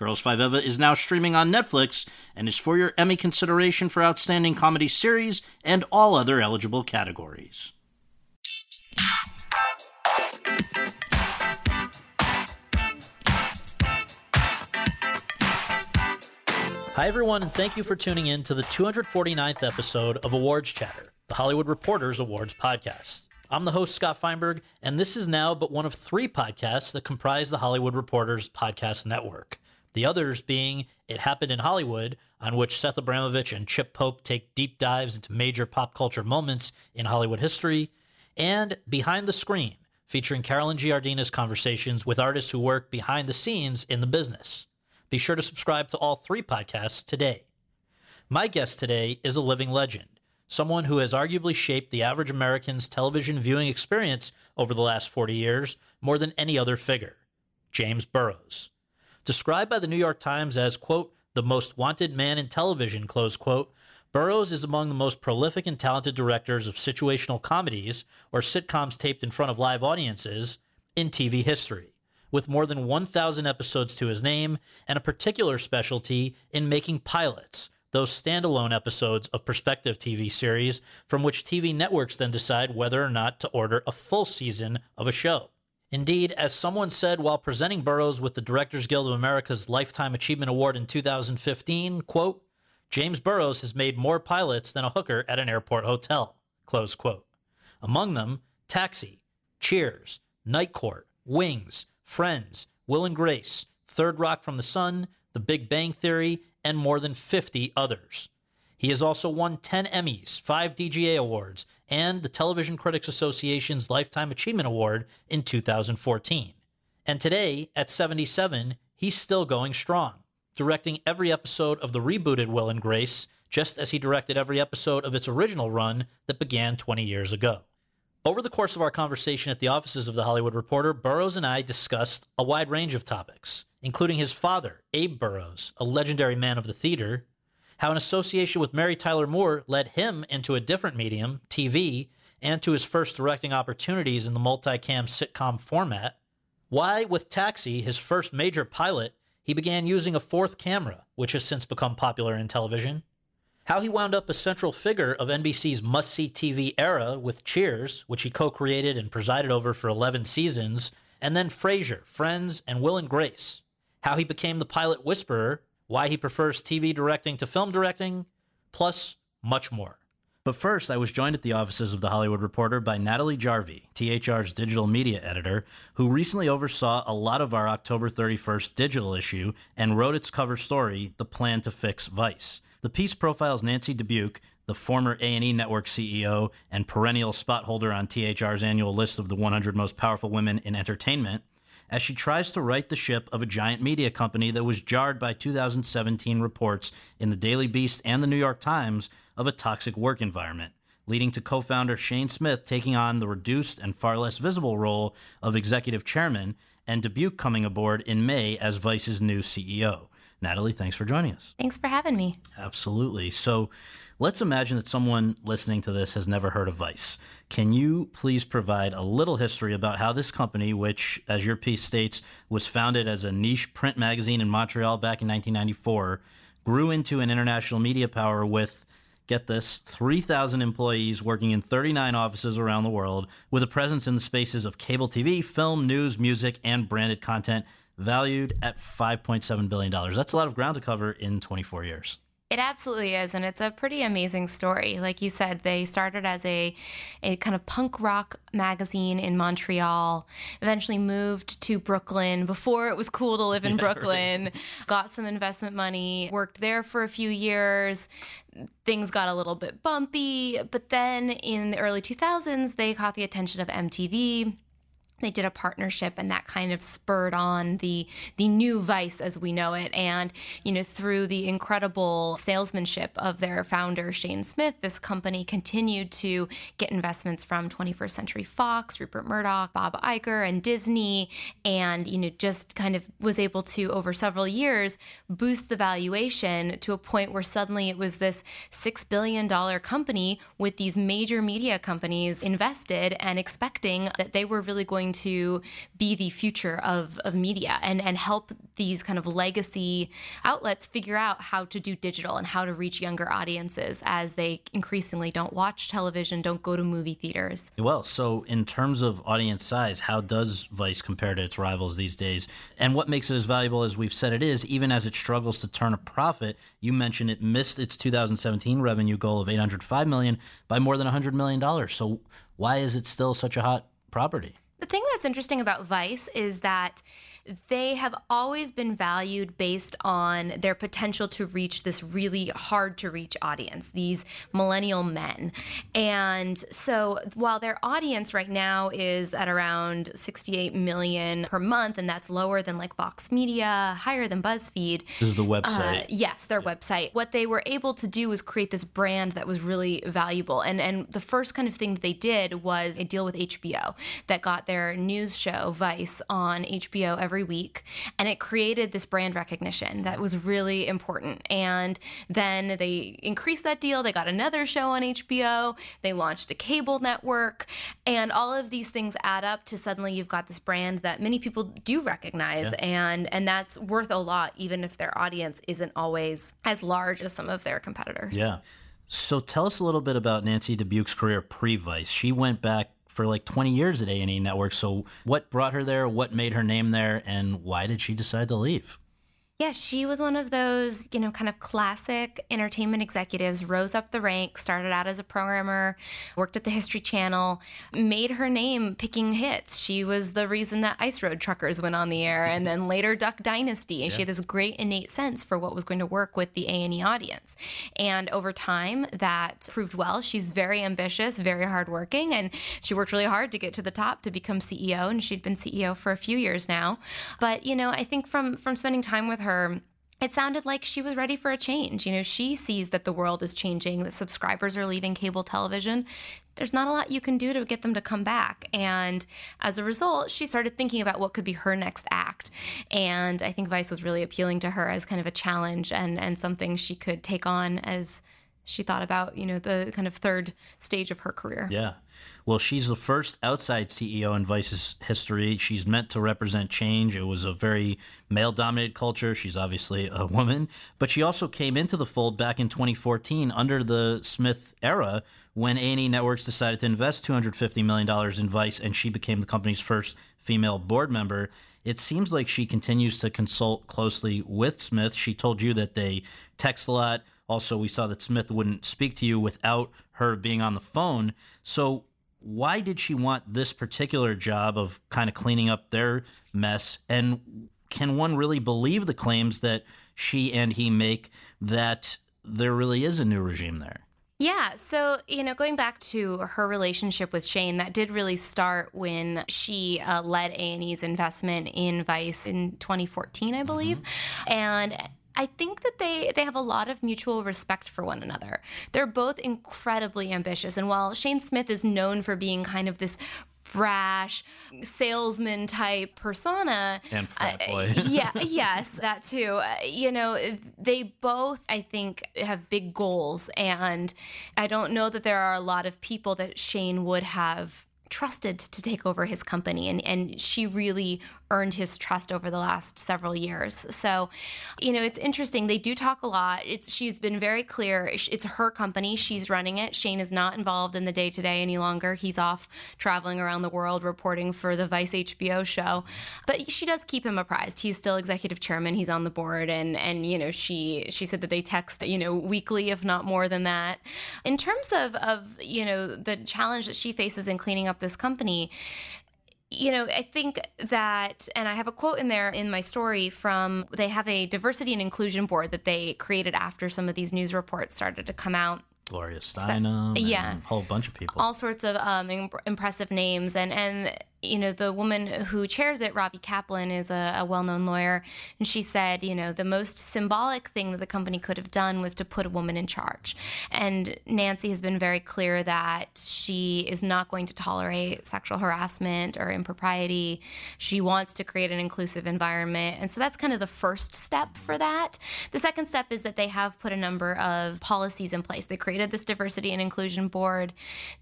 Girls Five Eva is now streaming on Netflix and is for your Emmy consideration for Outstanding Comedy Series and all other eligible categories. Hi, everyone, and thank you for tuning in to the 249th episode of Awards Chatter, the Hollywood Reporters Awards podcast. I'm the host, Scott Feinberg, and this is now but one of three podcasts that comprise the Hollywood Reporters Podcast Network. The others being It Happened in Hollywood, on which Seth Abramovitch and Chip Pope take deep dives into major pop culture moments in Hollywood history, and Behind the Screen, featuring Carolyn Giardina's conversations with artists who work behind the scenes in the business. Be sure to subscribe to all three podcasts today. My guest today is a living legend someone who has arguably shaped the average American's television viewing experience over the last 40 years more than any other figure James Burrows. Described by the New York Times as, quote, the most wanted man in television, close quote, Burrows is among the most prolific and talented directors of situational comedies or sitcoms taped in front of live audiences in TV history, with more than 1,000 episodes to his name and a particular specialty in making pilots those standalone episodes of prospective TV series from which TV networks then decide whether or not to order a full season of a show. Indeed, as someone said while presenting Burrows with the Directors Guild of America's Lifetime Achievement Award in 2015, quote, James Burrows has made more pilots than a hooker at an airport hotel, close quote. Among them, Taxi, Cheers, Night Court, Wings, Friends, Will and Grace, Third Rock from the Sun, The Big Bang Theory, and more than 50 others. He has also won 10 Emmys, 5 DGA awards, and the Television Critics Association's Lifetime Achievement Award in 2014. And today, at 77, he's still going strong, directing every episode of the rebooted Will and Grace, just as he directed every episode of its original run that began 20 years ago. Over the course of our conversation at the offices of The Hollywood Reporter, Burrows and I discussed a wide range of topics, including his father, Abe Burrows, a legendary man of the theater, how an association with Mary Tyler Moore led him into a different medium, TV, and to his first directing opportunities in the multicam sitcom format, why, with Taxi, his first major pilot, he began using a fourth camera, which has since become popular in television, how he wound up a central figure of NBC's must see TV era with Cheers, which he co created and presided over for 11 seasons, and then Frasier, Friends, and Will and Grace. How he became the pilot whisperer, why he prefers TV directing to film directing, plus much more. But first, I was joined at the offices of The Hollywood Reporter by Natalie Jarvey, THR's digital media editor, who recently oversaw a lot of our October 31st digital issue and wrote its cover story, The Plan to Fix Vice. The piece profiles Nancy Dubuc, the former A&E Network CEO and perennial spot holder on THR's annual list of the 100 most powerful women in entertainment, as she tries to right the ship of a giant media company that was jarred by 2017 reports in the Daily Beast and the New York Times of a toxic work environment, leading to co founder Shane Smith taking on the reduced and far less visible role of executive chairman, and Dubuc coming aboard in May as Vice's new CEO. Natalie, thanks for joining us. Thanks for having me. Absolutely. So let's imagine that someone listening to this has never heard of Vice. Can you please provide a little history about how this company, which, as your piece states, was founded as a niche print magazine in Montreal back in 1994, grew into an international media power with get this 3,000 employees working in 39 offices around the world with a presence in the spaces of cable TV, film, news, music, and branded content valued at $5.7 billion. That's a lot of ground to cover in 24 years. It absolutely is, and it's a pretty amazing story. Like you said, they started as a, a kind of punk rock magazine in Montreal, eventually moved to Brooklyn before it was cool to live in yeah, Brooklyn, right. got some investment money, worked there for a few years. Things got a little bit bumpy, but then in the early 2000s, they caught the attention of MTV they did a partnership and that kind of spurred on the the new vice as we know it. And you know through the incredible salesmanship of their founder shane smith this company continued to get investments from 21st century fox rupert murdoch bob Iger and disney. And you know just kind of was able to over several years boost the valuation to a point where suddenly it was this 6 billion dollar company with these major media companies invested and expecting that they were really going to be the future of, of media and, and help these kind of legacy outlets figure out how to do digital and how to reach younger audiences as they increasingly don't watch television, don't go to movie theaters. Well, so in terms of audience size, how does Vice compare to its rivals these days? And what makes it as valuable as we've said it is, even as it struggles to turn a profit? You mentioned it missed its 2017 revenue goal of 805 million by more than 100 million dollars. So why is it still such a hot property? The thing that's interesting about Vice is that they have always been valued based on their potential to reach this really hard to reach audience, these millennial men. And so while their audience right now is at around 68 million per month, and that's lower than like Vox Media, higher than BuzzFeed. This is the website. Uh, yes, their yeah. website. What they were able to do was create this brand that was really valuable. And and the first kind of thing that they did was a deal with HBO that got their news show Vice on HBO every every week. And it created this brand recognition that was really important. And then they increased that deal. They got another show on HBO. They launched a cable network. And all of these things add up to suddenly you've got this brand that many people do recognize. Yeah. And, and that's worth a lot, even if their audience isn't always as large as some of their competitors. Yeah. So tell us a little bit about Nancy Dubuc's career pre Vice. She went back for like 20 years at A&E Network. So what brought her there? What made her name there? And why did she decide to leave? Yeah, she was one of those, you know, kind of classic entertainment executives, rose up the ranks, started out as a programmer, worked at the History Channel, made her name picking hits. She was the reason that Ice Road Truckers went on the air and then later Duck Dynasty. And yeah. she had this great innate sense for what was going to work with the A&E audience. And over time, that proved well. She's very ambitious, very hardworking, and she worked really hard to get to the top to become CEO. And she'd been CEO for a few years now. But, you know, I think from from spending time with her, her it sounded like she was ready for a change. You know, she sees that the world is changing, that subscribers are leaving cable television. There's not a lot you can do to get them to come back. And as a result, she started thinking about what could be her next act. And I think Vice was really appealing to her as kind of a challenge and, and something she could take on as she thought about, you know, the kind of third stage of her career. Yeah. Well, she's the first outside CEO in Vice's history. She's meant to represent change. It was a very male dominated culture. She's obviously a woman, but she also came into the fold back in 2014 under the Smith era when A&E Networks decided to invest $250 million in Vice and she became the company's first female board member. It seems like she continues to consult closely with Smith. She told you that they text a lot. Also, we saw that Smith wouldn't speak to you without her being on the phone. So, why did she want this particular job of kind of cleaning up their mess? And can one really believe the claims that she and he make that there really is a new regime there? Yeah. So, you know, going back to her relationship with Shane, that did really start when she uh, led A&E's investment in Vice in 2014, I believe. Mm-hmm. And I think that they they have a lot of mutual respect for one another. They're both incredibly ambitious, and while Shane Smith is known for being kind of this brash salesman type persona and frat boy. Uh, yeah, yes, that too. Uh, you know, they both I think have big goals and I don't know that there are a lot of people that Shane would have trusted to take over his company and and she really earned his trust over the last several years. So, you know, it's interesting. They do talk a lot. It's she's been very clear. It's her company. She's running it. Shane is not involved in the day to day any longer. He's off traveling around the world reporting for the Vice HBO show. But she does keep him apprised. He's still executive chairman. He's on the board, and and you know she she said that they text you know weekly, if not more than that. In terms of of you know the challenge that she faces in cleaning up this company you know, I think that, and I have a quote in there in my story from they have a diversity and inclusion board that they created after some of these news reports started to come out. Gloria Steinem, so, yeah, a whole bunch of people, all sorts of um, impressive names, and and you know, the woman who chairs it, Robbie Kaplan, is a, a well known lawyer. And she said, you know, the most symbolic thing that the company could have done was to put a woman in charge. And Nancy has been very clear that she is not going to tolerate sexual harassment or impropriety. She wants to create an inclusive environment. And so that's kind of the first step for that. The second step is that they have put a number of policies in place. They created this diversity and inclusion board.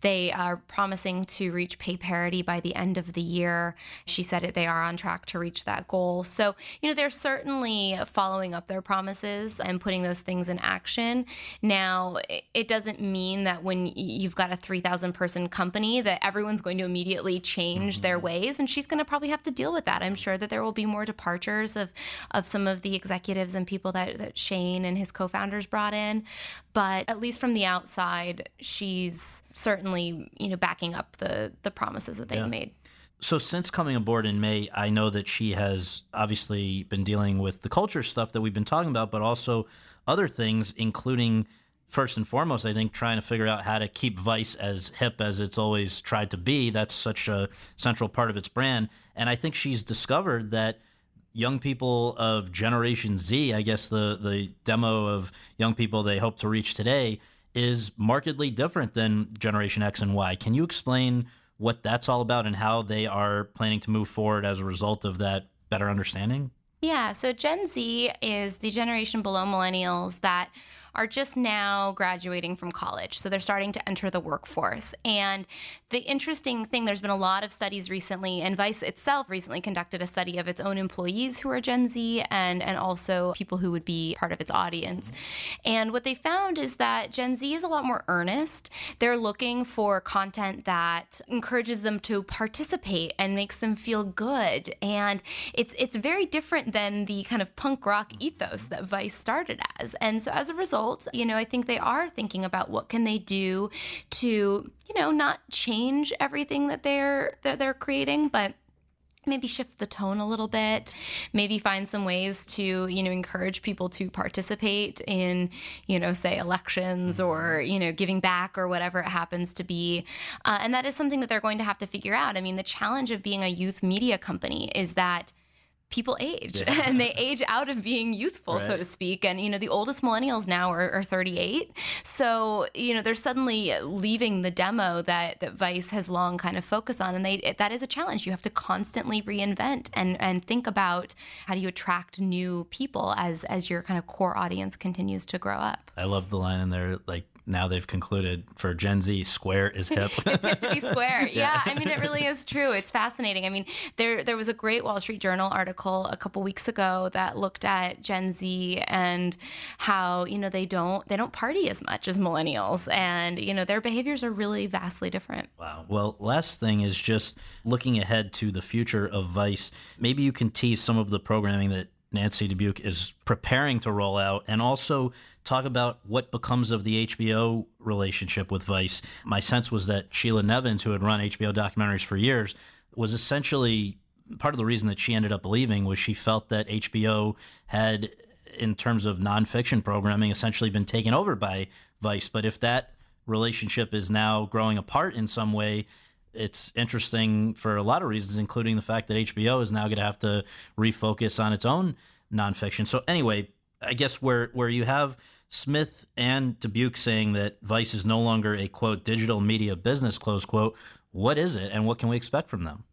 They are promising to reach pay parity by the end of of the year. She said it, they are on track to reach that goal. So, you know, they're certainly following up their promises and putting those things in action. Now, it doesn't mean that when you've got a 3,000 person company that everyone's going to immediately change mm-hmm. their ways. And she's going to probably have to deal with that. I'm sure that there will be more departures of, of some of the executives and people that, that Shane and his co founders brought in. But at least from the outside, she's certainly, you know, backing up the, the promises that they've yeah. made. So, since coming aboard in May, I know that she has obviously been dealing with the culture stuff that we've been talking about, but also other things, including first and foremost, I think trying to figure out how to keep Vice as hip as it's always tried to be. That's such a central part of its brand. And I think she's discovered that young people of Generation Z, I guess the, the demo of young people they hope to reach today, is markedly different than Generation X and Y. Can you explain what that's all about and how they are planning to move forward as a result of that better understanding? Yeah, so Gen Z is the generation below millennials that are just now graduating from college. So they're starting to enter the workforce. And the interesting thing, there's been a lot of studies recently, and Vice itself recently conducted a study of its own employees who are Gen Z and, and also people who would be part of its audience. And what they found is that Gen Z is a lot more earnest. They're looking for content that encourages them to participate and makes them feel good. And it's it's very different than the kind of punk rock ethos that Vice started as. And so as a result, you know, I think they are thinking about what can they do to, you know, not change everything that they're that they're creating, but maybe shift the tone a little bit. Maybe find some ways to you know encourage people to participate in you know say elections or you know giving back or whatever it happens to be. Uh, and that is something that they're going to have to figure out. I mean the challenge of being a youth media company is that people age yeah. and they age out of being youthful right. so to speak and you know the oldest millennials now are, are, 38 so you know they're suddenly leaving the demo that that vice has long kind of focused on and they that is a challenge you have to constantly reinvent and and think about how do you attract new people as as your kind of core audience continues to grow up i love the line in there like now they've concluded for Gen Z, square is hip. it's hip to be square. Yeah. yeah. I mean, it really is true. It's fascinating. I mean, there there was a great Wall Street Journal article a couple weeks ago that looked at Gen Z and how you know they don't they don't party as much as millennials, and you know their behaviors are really vastly different. Wow. Well, last thing is just looking ahead to the future of Vice. Maybe you can tease some of the programming that Nancy Dubuc is preparing to roll out, and also talk about what becomes of the HBO relationship with Vice. My sense was that Sheila Nevins, who had run HBO documentaries for years, was essentially part of the reason that she ended up leaving was she felt that HBO had, in terms of nonfiction programming, essentially been taken over by Vice. But if that relationship is now growing apart in some way, it's interesting for a lot of reasons, including the fact that HBO is now going to have to refocus on its own nonfiction. So anyway, I guess where where you have Smith and Dubuc saying that Vice is no longer a quote digital media business close quote, what is it and what can we expect from them?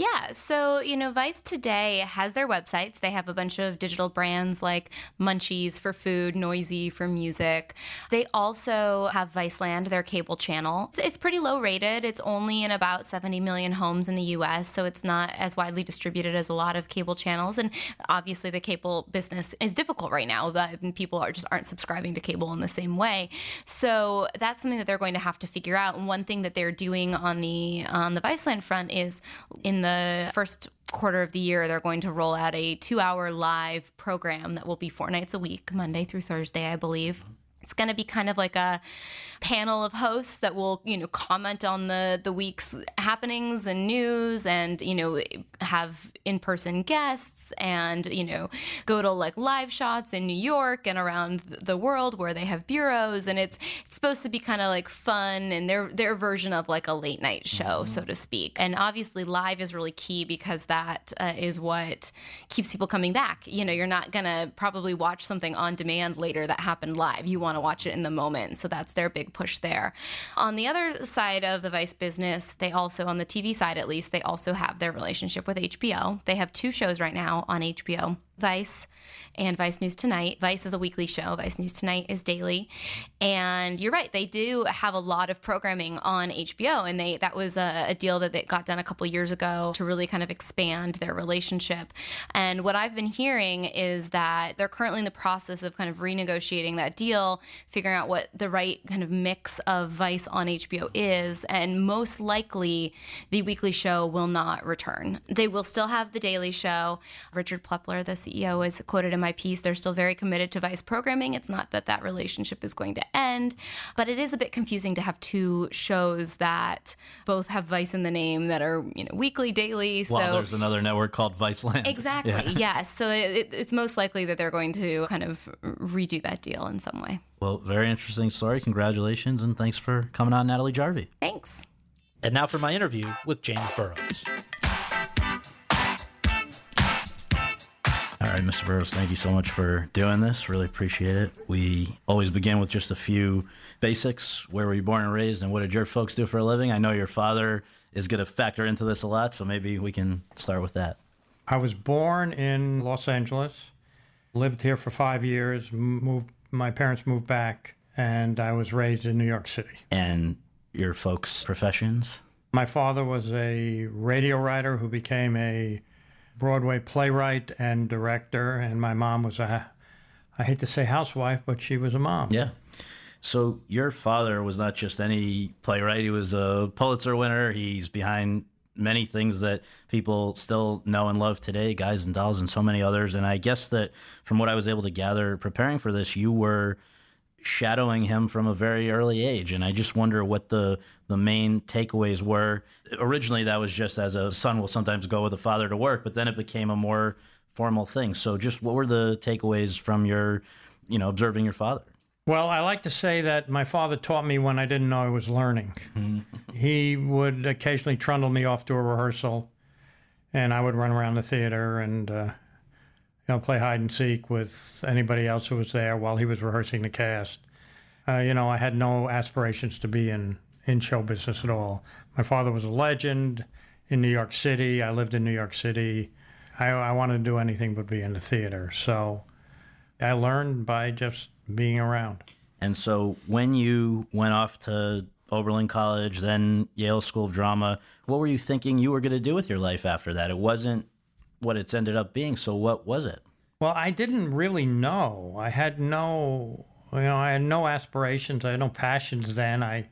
Yeah. So, you know, Vice today has their websites. They have a bunch of digital brands like Munchies for food, Noisy for music. They also have Viceland, their cable channel. It's, it's pretty low rated. It's only in about 70 million homes in the US, so it's not as widely distributed as a lot of cable channels. And obviously, the cable business is difficult right now. That people are just aren't subscribing to cable in the same way. So that's something that they're going to have to figure out. And one thing that they're doing on the on the Viceland front is in the the first quarter of the year, they're going to roll out a two hour live program that will be four nights a week, Monday through Thursday, I believe. It's going to be kind of like a panel of hosts that will, you know, comment on the the week's happenings and news and, you know, have in-person guests and, you know, go to like live shots in New York and around the world where they have bureaus and it's it's supposed to be kind of like fun and their their version of like a late night show, mm-hmm. so to speak. And obviously live is really key because that uh, is what keeps people coming back. You know, you're not going to probably watch something on demand later that happened live. You want to watch it in the moment. So that's their big push there. On the other side of the Vice business, they also, on the TV side at least, they also have their relationship with HBO. They have two shows right now on HBO Vice and Vice News Tonight. Vice is a weekly show, Vice News Tonight is daily. And you're right, they do have a lot of programming on HBO and they that was a, a deal that they got done a couple years ago to really kind of expand their relationship. And what I've been hearing is that they're currently in the process of kind of renegotiating that deal, figuring out what the right kind of mix of Vice on HBO is, and most likely the weekly show will not return. They will still have the daily show. Richard Plepler, the CEO, is quoted in my piece. They're still very committed to Vice programming. It's not that that relationship is going to end, but it is a bit confusing to have two shows that both have Vice in the name that are you know weekly, daily. So well, there's another network called Viceland. Exactly. Yeah. Yes. So it, it's most likely that they're going to kind of redo that deal in some way. Well, very interesting story. Congratulations and thanks for coming on, Natalie Jarvey. Thanks. And now for my interview with James Burrows. All right, Mr. Burrows, thank you so much for doing this. Really appreciate it. We always begin with just a few basics. Where were you born and raised, and what did your folks do for a living? I know your father is going to factor into this a lot, so maybe we can start with that. I was born in Los Angeles, lived here for five years, moved. My parents moved back, and I was raised in New York City. And your folks' professions? My father was a radio writer who became a Broadway playwright and director, and my mom was a, I hate to say housewife, but she was a mom. Yeah. So your father was not just any playwright; he was a Pulitzer winner. He's behind many things that people still know and love today, Guys and Dolls, and so many others. And I guess that from what I was able to gather preparing for this, you were shadowing him from a very early age. And I just wonder what the the main takeaways were. Originally, that was just as a son will sometimes go with a father to work, but then it became a more formal thing. So, just what were the takeaways from your, you know, observing your father? Well, I like to say that my father taught me when I didn't know I was learning. Mm-hmm. he would occasionally trundle me off to a rehearsal, and I would run around the theater and, uh, you know, play hide and seek with anybody else who was there while he was rehearsing the cast. Uh, you know, I had no aspirations to be in in show business at all. My father was a legend in New York City. I lived in New York City. I, I wanted to do anything but be in the theater. So I learned by just being around. And so when you went off to Oberlin College, then Yale School of Drama, what were you thinking you were going to do with your life after that? It wasn't what it's ended up being. So what was it? Well, I didn't really know. I had no, you know, I had no aspirations. I had no passions then. I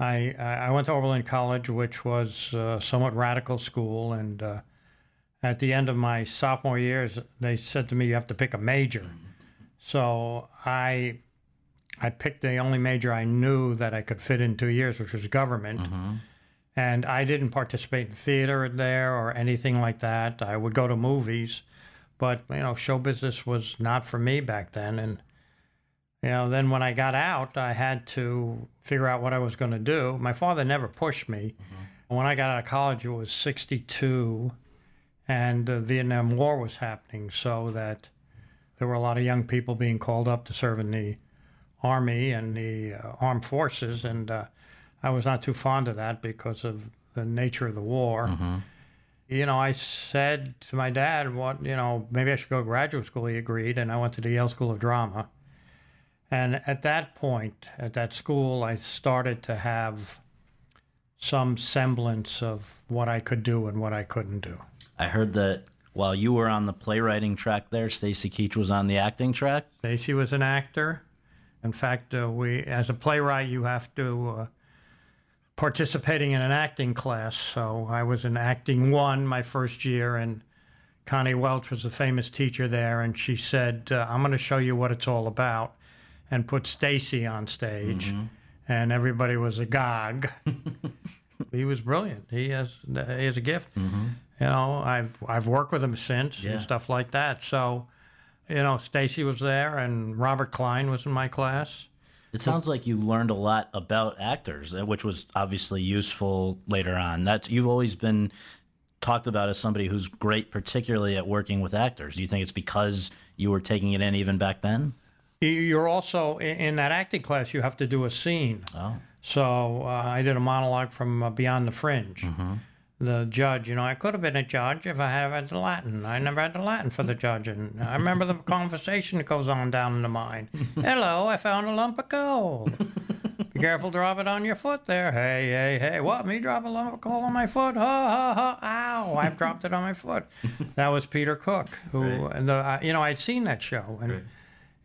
I, I went to Oberlin College, which was a somewhat radical school, and uh, at the end of my sophomore years, they said to me, "You have to pick a major." So I I picked the only major I knew that I could fit in two years, which was government. Mm-hmm. And I didn't participate in theater there or anything like that. I would go to movies, but you know, show business was not for me back then, and you know, then when I got out, I had to figure out what I was going to do. My father never pushed me. Mm-hmm. When I got out of college, it was 62, and the Vietnam War was happening, so that there were a lot of young people being called up to serve in the Army and the uh, armed forces, and uh, I was not too fond of that because of the nature of the war. Mm-hmm. You know, I said to my dad, "What? You know, maybe I should go to graduate school." He agreed, and I went to the Yale School of Drama and at that point, at that school, I started to have some semblance of what I could do and what I couldn't do. I heard that while you were on the playwriting track there, Stacy Keach was on the acting track. Stacy was an actor. In fact, uh, we, as a playwright, you have to uh, participating in an acting class. So I was in acting one my first year, and Connie Welch was a famous teacher there, and she said, uh, "I'm going to show you what it's all about." And put Stacy on stage, and everybody was agog. he was brilliant. He has he has a gift. You know, I've I've worked with him since Yeah. and stuff like that. So, you know, Stacy was there, and Robert Klein was in my class. It sounds like you learned a lot about actors, uh, which was obviously useful later on. That's you've always been talked about as somebody who's great, particularly at working with actors. Do you think it's because you were taking it in even back then? You- You're also in that acting class. You have to do a scene. Oh, So uh, I did a monologue from uh, Beyond the Fringe. The judge, you know, I could have been a judge if I had had the Latin. I never had the Latin for the judge, and I remember the conversation that goes on down in the mine. Hello, I found a lump of coal. Be careful, drop it on your foot there. Hey, hey, hey. What, me drop a lump of coal on my foot? Ha, ha, ha. Ow, I've dropped it on my foot. That was Peter Cook, who, and the, uh, you know, I'd seen that show. And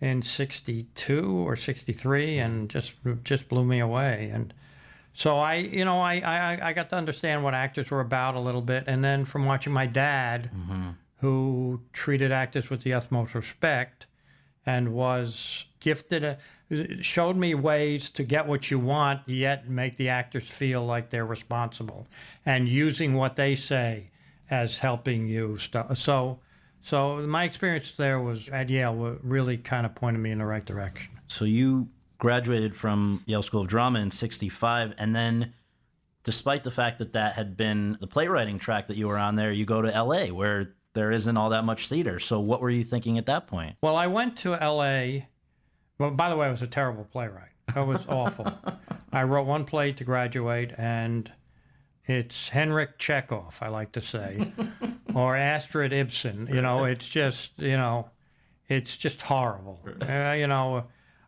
in 62 or 63 and mm-hmm. just just blew me away. And so I you know I, I I got to understand what actors were about a little bit. And then from watching my dad mm-hmm. who treated actors with the utmost respect and was gifted a, showed me ways to get what you want yet make the actors feel like they're responsible and using what they say as helping you so so my experience there was at Yale really kind of pointed me in the right direction. so you graduated from Yale School of Drama in '65, and then, despite the fact that that had been the playwriting track that you were on there, you go to L.A. where there isn't all that much theater. So what were you thinking at that point? Well, I went to L.A. Well, by the way, I was a terrible playwright. I was awful. I wrote one play to graduate, and it's Henrik Chekhov, I like to say, or Astrid Ibsen. You know, it's just, you know, it's just horrible. Uh, you know,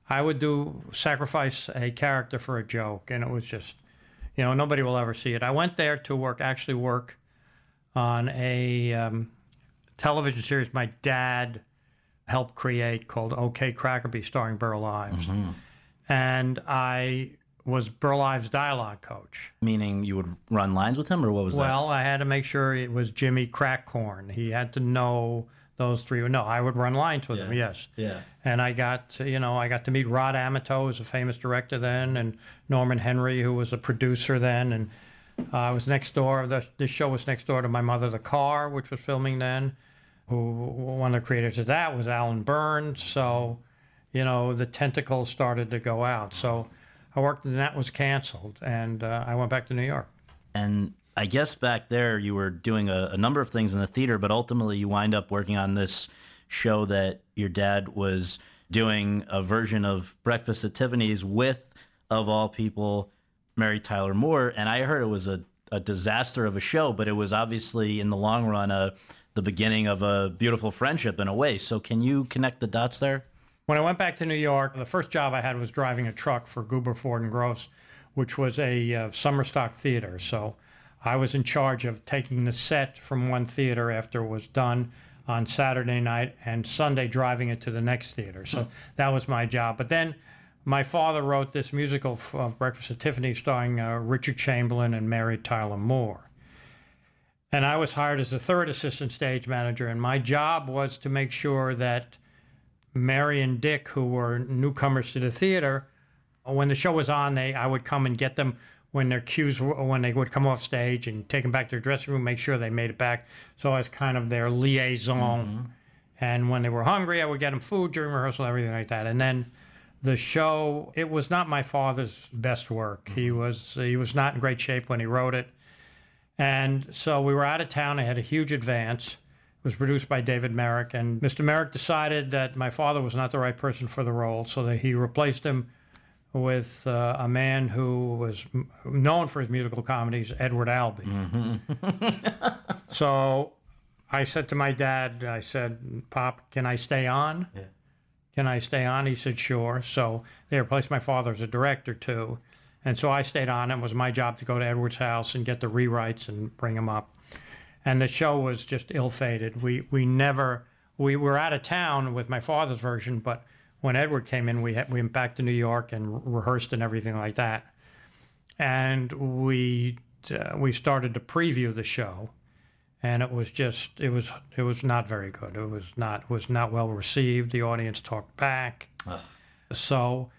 I would do sacrifice a character for a joke, and it was just, you know, nobody will ever see it. I went there to work, actually work on a um, television series my dad helped create called OK Crackerby, starring Burl Ives. And I was Burl Ives's dialogue coach. Meaning you would run lines with him, or what was that? Well, I had to make sure it was Jimmy Crackhorn. He had to know those three. No, I would run lines with him, yes. Yeah. And I got, to, you know, I got to meet Rod Amateau, who was a famous director then, and Norman Henry, who was a producer then. And uh, I was next door. The, the show was next door to My Mother the Car, which was filming then. Who one of the creators of that was Allan Burns. So, you know, the tentacles started to go out. So I worked, and that was canceled, and uh, I went back to New York. And I guess back there you were doing a, a number of things in the theater, but ultimately you wind up working on this show that your dad was doing a version of Breakfast at Tiffany's with, of all people, Mary Tyler Moore. And I heard it was a, a disaster of a show, but it was obviously in the long run a, the beginning of a beautiful friendship in a way. So can you connect the dots there? When I went back to New York, the first job I had was driving a truck for Guber Ford and Gross, which was a uh, summer stock theater. So I was in charge of taking the set from one theater after it was done on Saturday night and Sunday driving it to the next theater. So that was my job. But then my father wrote this musical of Breakfast at Tiffany starring uh, Richard Chamberlain and Mary Tyler Moore. And I was hired as the third assistant stage manager, and my job was to make sure that Mary and Dick, who were newcomers to the theater, when the show was on, they I would come and get them when their cues were, when they would come off stage and take them back to their dressing room, make sure they made it back. So I was kind of their liaison. Mm-hmm. And when they were hungry, I would get them food during rehearsal, everything like that. And then the show, it was not my father's best work. He mm-hmm. was he was not in great shape when he wrote it. And so we were out of town. I had a huge advance. Was produced by David Merrick, and Mr. Merrick decided that my father was not the right person for the role, so that he replaced him with uh, a man who was m- known for his musical comedies, Edward Albee. so I said to my dad, I said, "Pop, can I stay on? Can I stay on?" He said, "Sure." So they replaced my father as a director too. And so I stayed on. It was my job to go to Edward's house and get the rewrites and bring them up. And the show was just ill-fated. We we never we were out of town with my father's version, but when Edward came in, we had, we went back to New York and rehearsed and everything like that. And we uh, we started to preview the show, and it was just it was it was not very good. It was not was not well received. The audience talked back. So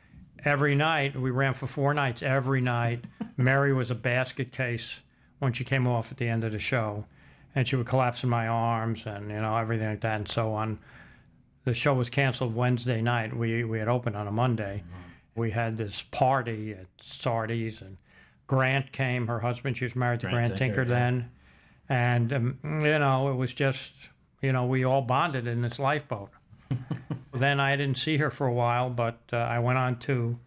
every night we ran for four nights. Every night, Mary was a basket case when she came off at the end of the show, and she would collapse in my arms and you know everything like that and so on. The show was canceled Wednesday night. We we had opened on a Monday. We had this party at Sardi's and Grant came. Her husband, she was married to Grant Grant, Tinker, Tinker, yeah. then, and um, you know it was just you know we all bonded in this lifeboat. then I didn't see her for a while, but uh, I went on to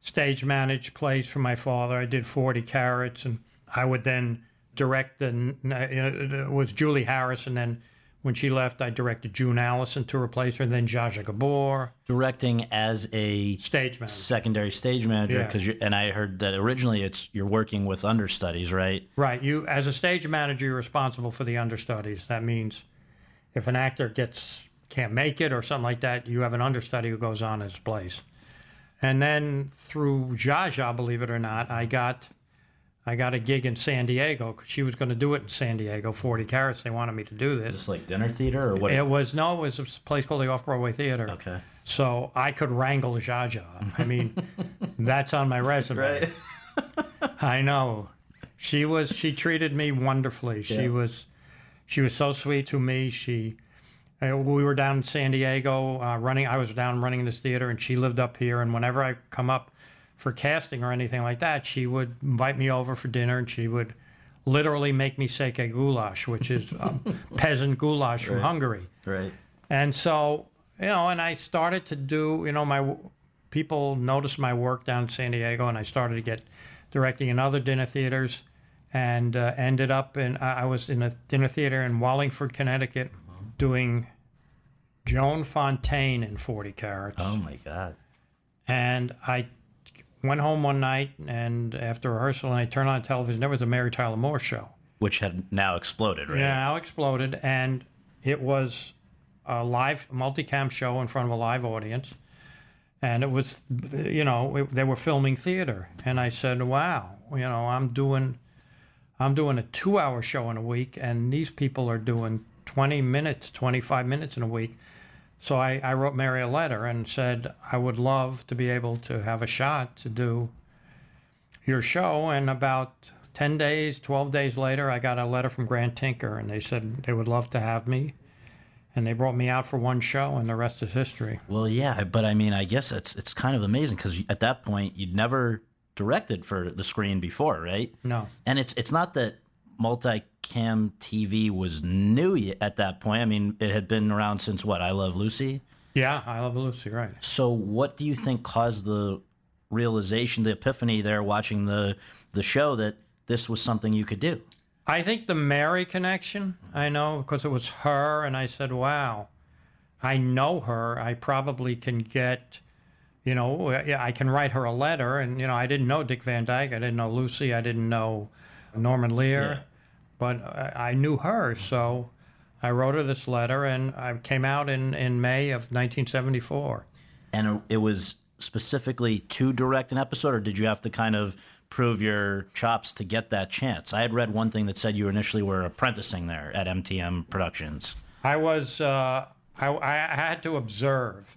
stage manage plays for my father. I did 40 carats, and I would then direct the. Uh, uh, it was Julie Harris, and then when she left, I directed June Allyson to replace her, and then Zsa Zsa Gabor, Directing as a stage manager. secondary stage manager because you and I heard that originally it's you're working with understudies, right? Right. You, as a stage manager, you're responsible for the understudies. That means if an actor gets can't make it or something like that, you have an understudy who goes on his place. And then through Zsa Zsa, believe it or not, I got I got a gig in San Diego because she was going to do it in San Diego, 40 carats. They wanted me to do this. Just like dinner theater or what? It was no, it was a place called the Off Broadway Theater. Okay. So I could wrangle Zsa Zsa. I mean, that's on my resume. Right. I know. She was. She treated me wonderfully. She Yeah. was. She was so sweet to me. She. uh, We were down in San Diego uh, running. I was down running this theater, and she lived up here. And whenever I come up for casting or anything like that, she would invite me over for dinner, and she would literally make me székely goulash, which is um, peasant goulash from Hungary. Right. And so, you know, and I started to do, you know, my people noticed my work down in San Diego, and I started to get directing in other dinner theaters, and uh, ended up in I was in a dinner theater in Wallingford, Connecticut, doing Joan Fontaine in Forty Carats, Oh my God. and I went home one night, and after rehearsal, and I turned on the television. There was a Mary Tyler Moore show. Which had now exploded, right? Yeah, Al exploded, and it was a live multicam show in front of a live audience, and it was, you know, it, they were filming theater, and I said, "Wow, you know, I'm doing, I'm doing a two-hour show in a week, and these people are doing 20 minutes, 25 minutes in a week." So I, I wrote Mary a letter and said, "I would love to be able to have a shot to do your show. And about 10 days, 12 days later, I got a letter from Grant Tinker, and they said they would love to have me. And they brought me out for one show, and the rest is history. Well, yeah, but I mean, I guess it's it's kind of amazing because at that point you'd never directed for the screen before, right? No. And it's it's not that multicam TV was new at that point. I mean, it had been around since what? I Love Lucy. Yeah, I love Lucy, right. So, what do you think caused the realization, the epiphany there, watching the the show that this was something you could do? I think the Mary connection, I know, because it was her, and I said, wow, I know her. I probably can get, you know, I can write her a letter. And, you know, I didn't know Dick Van Dyke. I didn't know Lucy. I didn't know Norman Lear. Yeah. But I, I knew her. So I wrote her this letter, and I came out in, in May of 1974. And it was specifically to direct an episode, or did you have to kind of prove your chops to get that chance? I had read one thing that said you initially were apprenticing there at MTM Productions. I was uh, I, I had to observe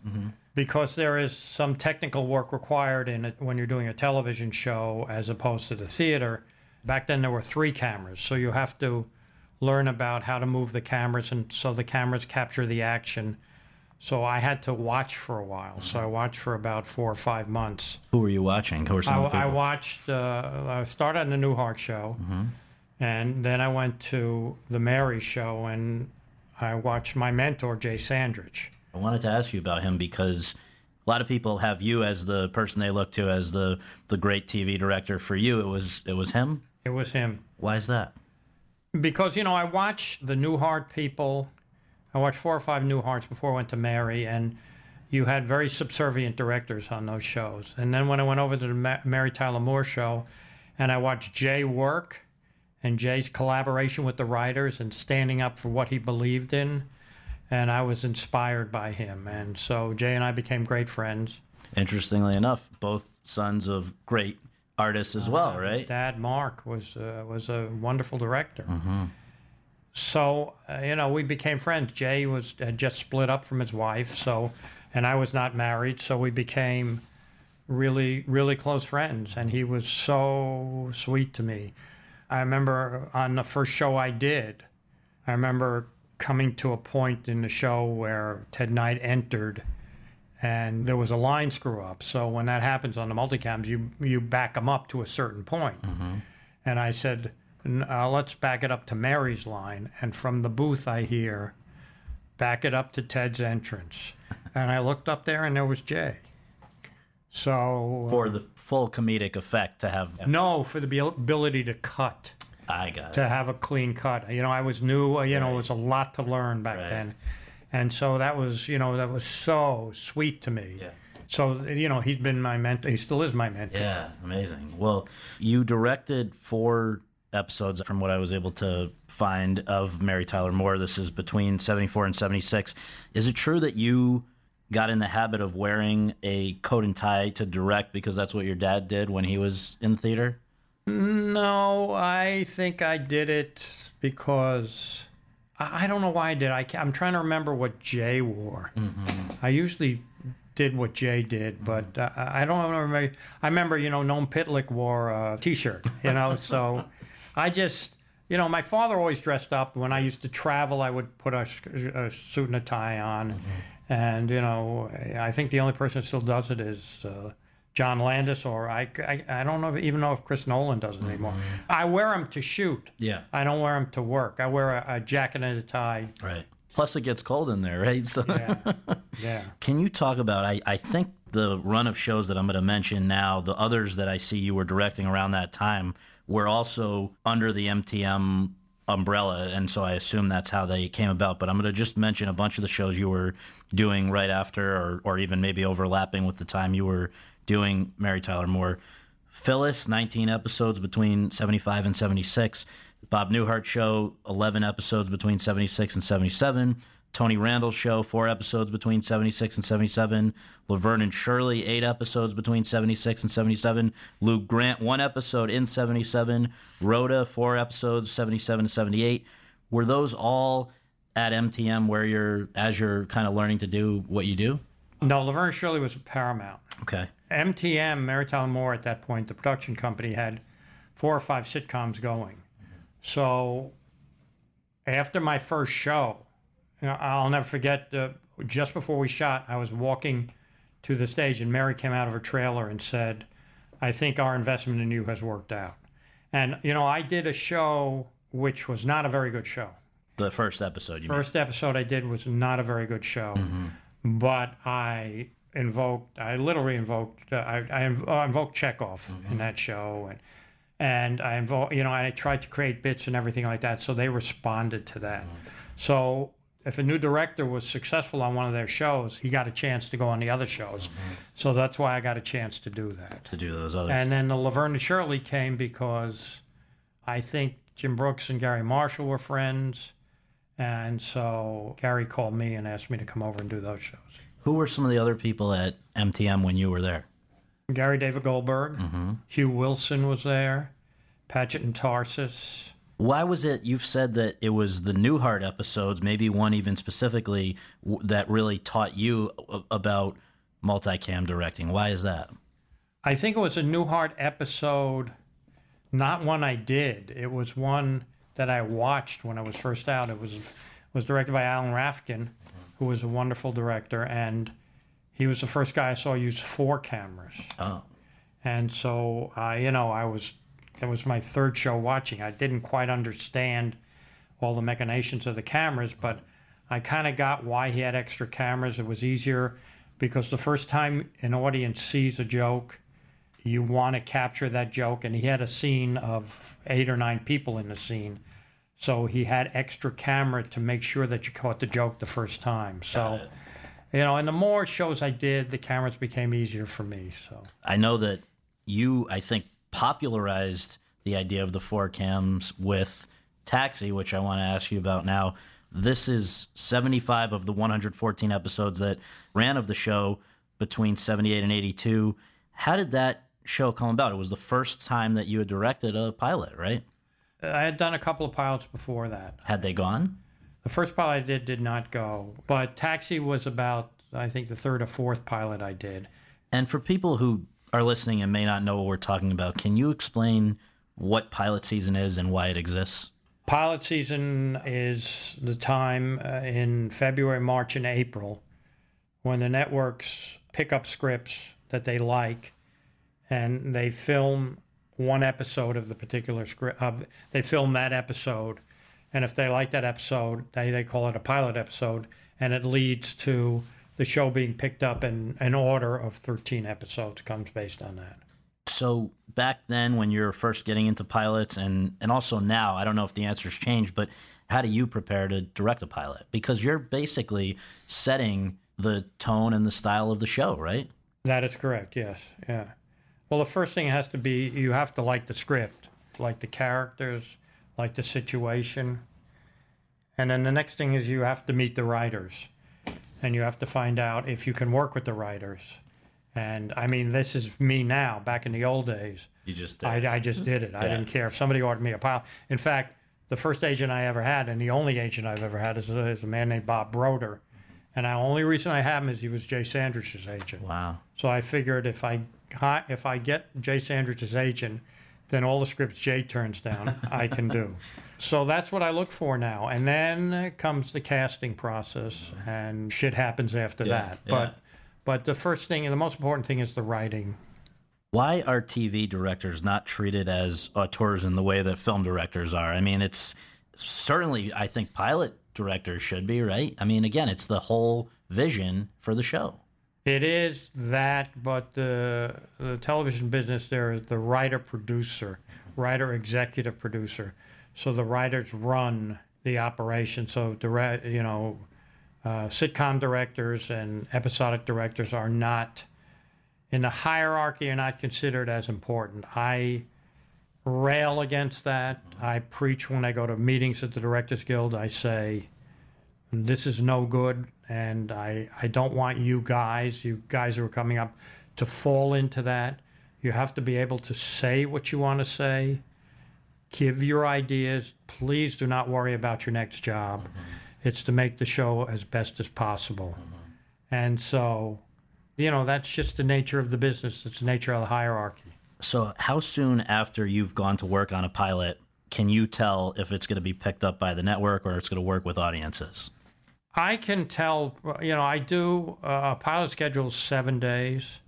because there is some technical work required in it when you're doing a television show as opposed to the theater. Back then there were three cameras, so you have to learn about how to move the cameras and so the cameras capture the action. So I had to watch for a while. So I watched for about four or five months. Who were you watching? Who were some I, the I watched. Uh, I started on the Newhart show, and then I went to the Mary show, and I watched my mentor Jay Sandrich. I wanted to ask you about him because a lot of people have you as the person they look to as the the great TV director. For you, it was it was him. It was him Why is that? because you know I watched the Newhart people. I watched four or five Newharts before I went to Mary, and you had very subservient directors on those shows. And then when I went over to the Ma- Mary Tyler Moore show, and I watched Jay work, and Jay's collaboration with the writers and standing up for what he believed in, and I was inspired by him. And so Jay and I became great friends. Interestingly enough, both sons of great artists as well, His right? Dad Mark was uh, was a wonderful director. So uh, you know we became friends. Jay was had just split up from his wife, so and I was not married, so we became really, really close friends. And he was so sweet to me. I remember on the first show I did, I remember coming to a point in the show where Ted Knight entered and there was a line screw up. So when that happens on the multicams, you you back them up to a certain point. And I said, uh, let's back it up to Mary's line. And from the booth, I hear, back it up to Ted's entrance. and I looked up there, and there was Jay. So For the full comedic effect to have. no, for the ability to cut. I got it. to have a clean cut. You know, I was new. uh, You know, it was a lot to learn back Right. then, and so that was, you know, that was so sweet to me. Yeah. So you know, he's been my mentor. He still is my mentor. Yeah, amazing. Well, you directed four episodes from what I was able to find of Mary Tyler Moore. This is between 74 and 76. Is it true that you got in the habit of wearing a coat and tie to direct because that's what your dad did when he was in theater? No, I think I did it because I don't know why I did. I, I'm trying to remember what Jay wore. I usually did what Jay did, but uh, I don't remember. I remember, you know, Noam Pitlik wore a T-shirt. You know, so I just, you know, my father always dressed up. When I used to travel, I would put a, a suit and a tie on, and you know, I think the only person that still does it is. Uh, John Landis, or I, I, I don't know if, even know if Chris Nolan does it anymore. Mm-hmm. I wear them to shoot. Yeah. I don't wear them to work. I wear a, a jacket and a tie. Right. Plus, it gets cold in there, right? So, Yeah, yeah. can you talk about? I, I think the run of shows that I'm going to mention now, the others that I see you were directing around that time, were also under the MTM umbrella, and so I assume that's how they came about. But I'm going to just mention a bunch of the shows you were doing right after, or or even maybe overlapping with the time you were doing Mary Tyler Moore. Phyllis, 19 episodes between 75 and 76. Bob Newhart Show, 11 episodes between 76 and 77. Tony Randall Show, four episodes between 76 and 77. Laverne and Shirley, eight episodes between 76 and 77. Lou Grant, one episode in 77. Rhoda, four episodes, 77 to 78. Were those all at MTM where you're, as you're kind of learning to do what you do? No, Laverne and Shirley was Paramount. Okay. MTM, Mary Tyler Moore, at that point, the production company had four or five sitcoms going. So after my first show, you know, I'll never forget. Uh, just before we shot, I was walking to the stage, and Mary came out of her trailer and said, "I think our investment in you has worked out." And you know, I did a show which was not a very good show. The first episode, you mean. First episode I did was not a very good show, but I invoked, I literally invoked, uh, I, I inv- uh, invoked Chekhov in that show, and and I invoked, you know, I tried to create bits and everything like that, so they responded to that. So if a new director was successful on one of their shows, he got a chance to go on the other shows. So that's why I got a chance to do that. to do those others. And then the Laverne and Shirley came because I think Jim Brooks and Garry Marshall were friends. And so Garry called me and asked me to come over and do those shows. Who were some of the other people at MTM when you were there? Gary David Goldberg, mm-hmm. Hugh Wilson was there, Patchett and Tarses. Why was it you've said that it was the Newhart episodes, maybe one even specifically, that really taught you about multicam directing? Why is that? I think it was a Newhart episode, not one I did. It was one that I watched when I was first out. It was was directed by Alan Rafkin, who was a wonderful director, and he was the first guy I saw use four cameras. Oh, And so, uh, you know, I was, it was my third show watching. I didn't quite understand all the machinations of the cameras, but I kind of got why he had extra cameras. It was easier because the first time an audience sees a joke, you want to capture that joke. And he had a scene of eight or nine people in the scene. So he had extra camera to make sure that you caught the joke the first time. So, you know, and the more shows I did, the cameras became easier for me. So. I know that you, I think, popularized the idea of the four cams with Taxi, which I want to ask you about now. This is 75 of the 114 episodes that ran of the show between 78 and 82. How did that show come about? It was the first time that you had directed a pilot, right? I had done a couple of pilots before that. Had they gone? The first pilot I did did not go, but Taxi was about I think the third or fourth pilot I did. And for people who are listening and may not know what we're talking about, can you explain what pilot season is and why it exists? Pilot season is the time uh, in February, March, and April when the networks pick up scripts that they like and they film one episode of the particular script. They film that episode, and if they like that episode, they, they call it a pilot episode, and it leads to the show being picked up in an order of 13 episodes comes based on that. So back then, when you're first getting into pilots, and and also now, I don't know if the answer's changed, but how do you prepare to direct a pilot? Because you're basically setting the tone and the style of the show, right? That is correct. Yes. Yeah. Well, the first thing has to be you have to like the script, like the characters, like the situation. And then the next thing is you have to meet the writers and you have to find out if you can work with the writers. And I mean, this is me now. Back in the old days, You just I, I just did it. I didn't care if somebody ordered me a pilot. In fact, the first agent I ever had, and the only agent I've ever had, is a, is a man named Bob Broder. And the only reason I have him is he was Jay Sandrich's agent. wow. So I figured if I if I get Jay Sandrich's agent, then all the scripts Jay turns down, I can do. So that's what I look for now. And then comes the casting process, and shit happens after Yeah, that. yeah. But but the first thing and the most important thing is the writing. Why are TV directors not treated as auteurs in the way that film directors are? I mean, it's certainly, I think, pilot directors should be, right? I mean, again, it's the whole vision for the show. It is that, but the the television business there is the writer producer, writer executive producer. So the writers run the operation. So direct, you know, uh, sitcom directors and episodic directors are not in the hierarchy are not considered as important. I rail against that. I preach when I go to meetings at the Directors Guild. I say, this is no good, and I, I don't want you guys, you guys who are coming up, to fall into that. You have to be able to say what you want to say, give your ideas. Please do not worry about your next job. Mm-hmm. It's to make the show as best as possible. Mm-hmm. And so, you know, that's just the nature of the business, it's the nature of the hierarchy. So, how soon after you've gone to work on a pilot can you tell if it's going to be picked up by the network or it's going to work with audiences? I can tell, you know, I do uh, a pilot schedule seven days,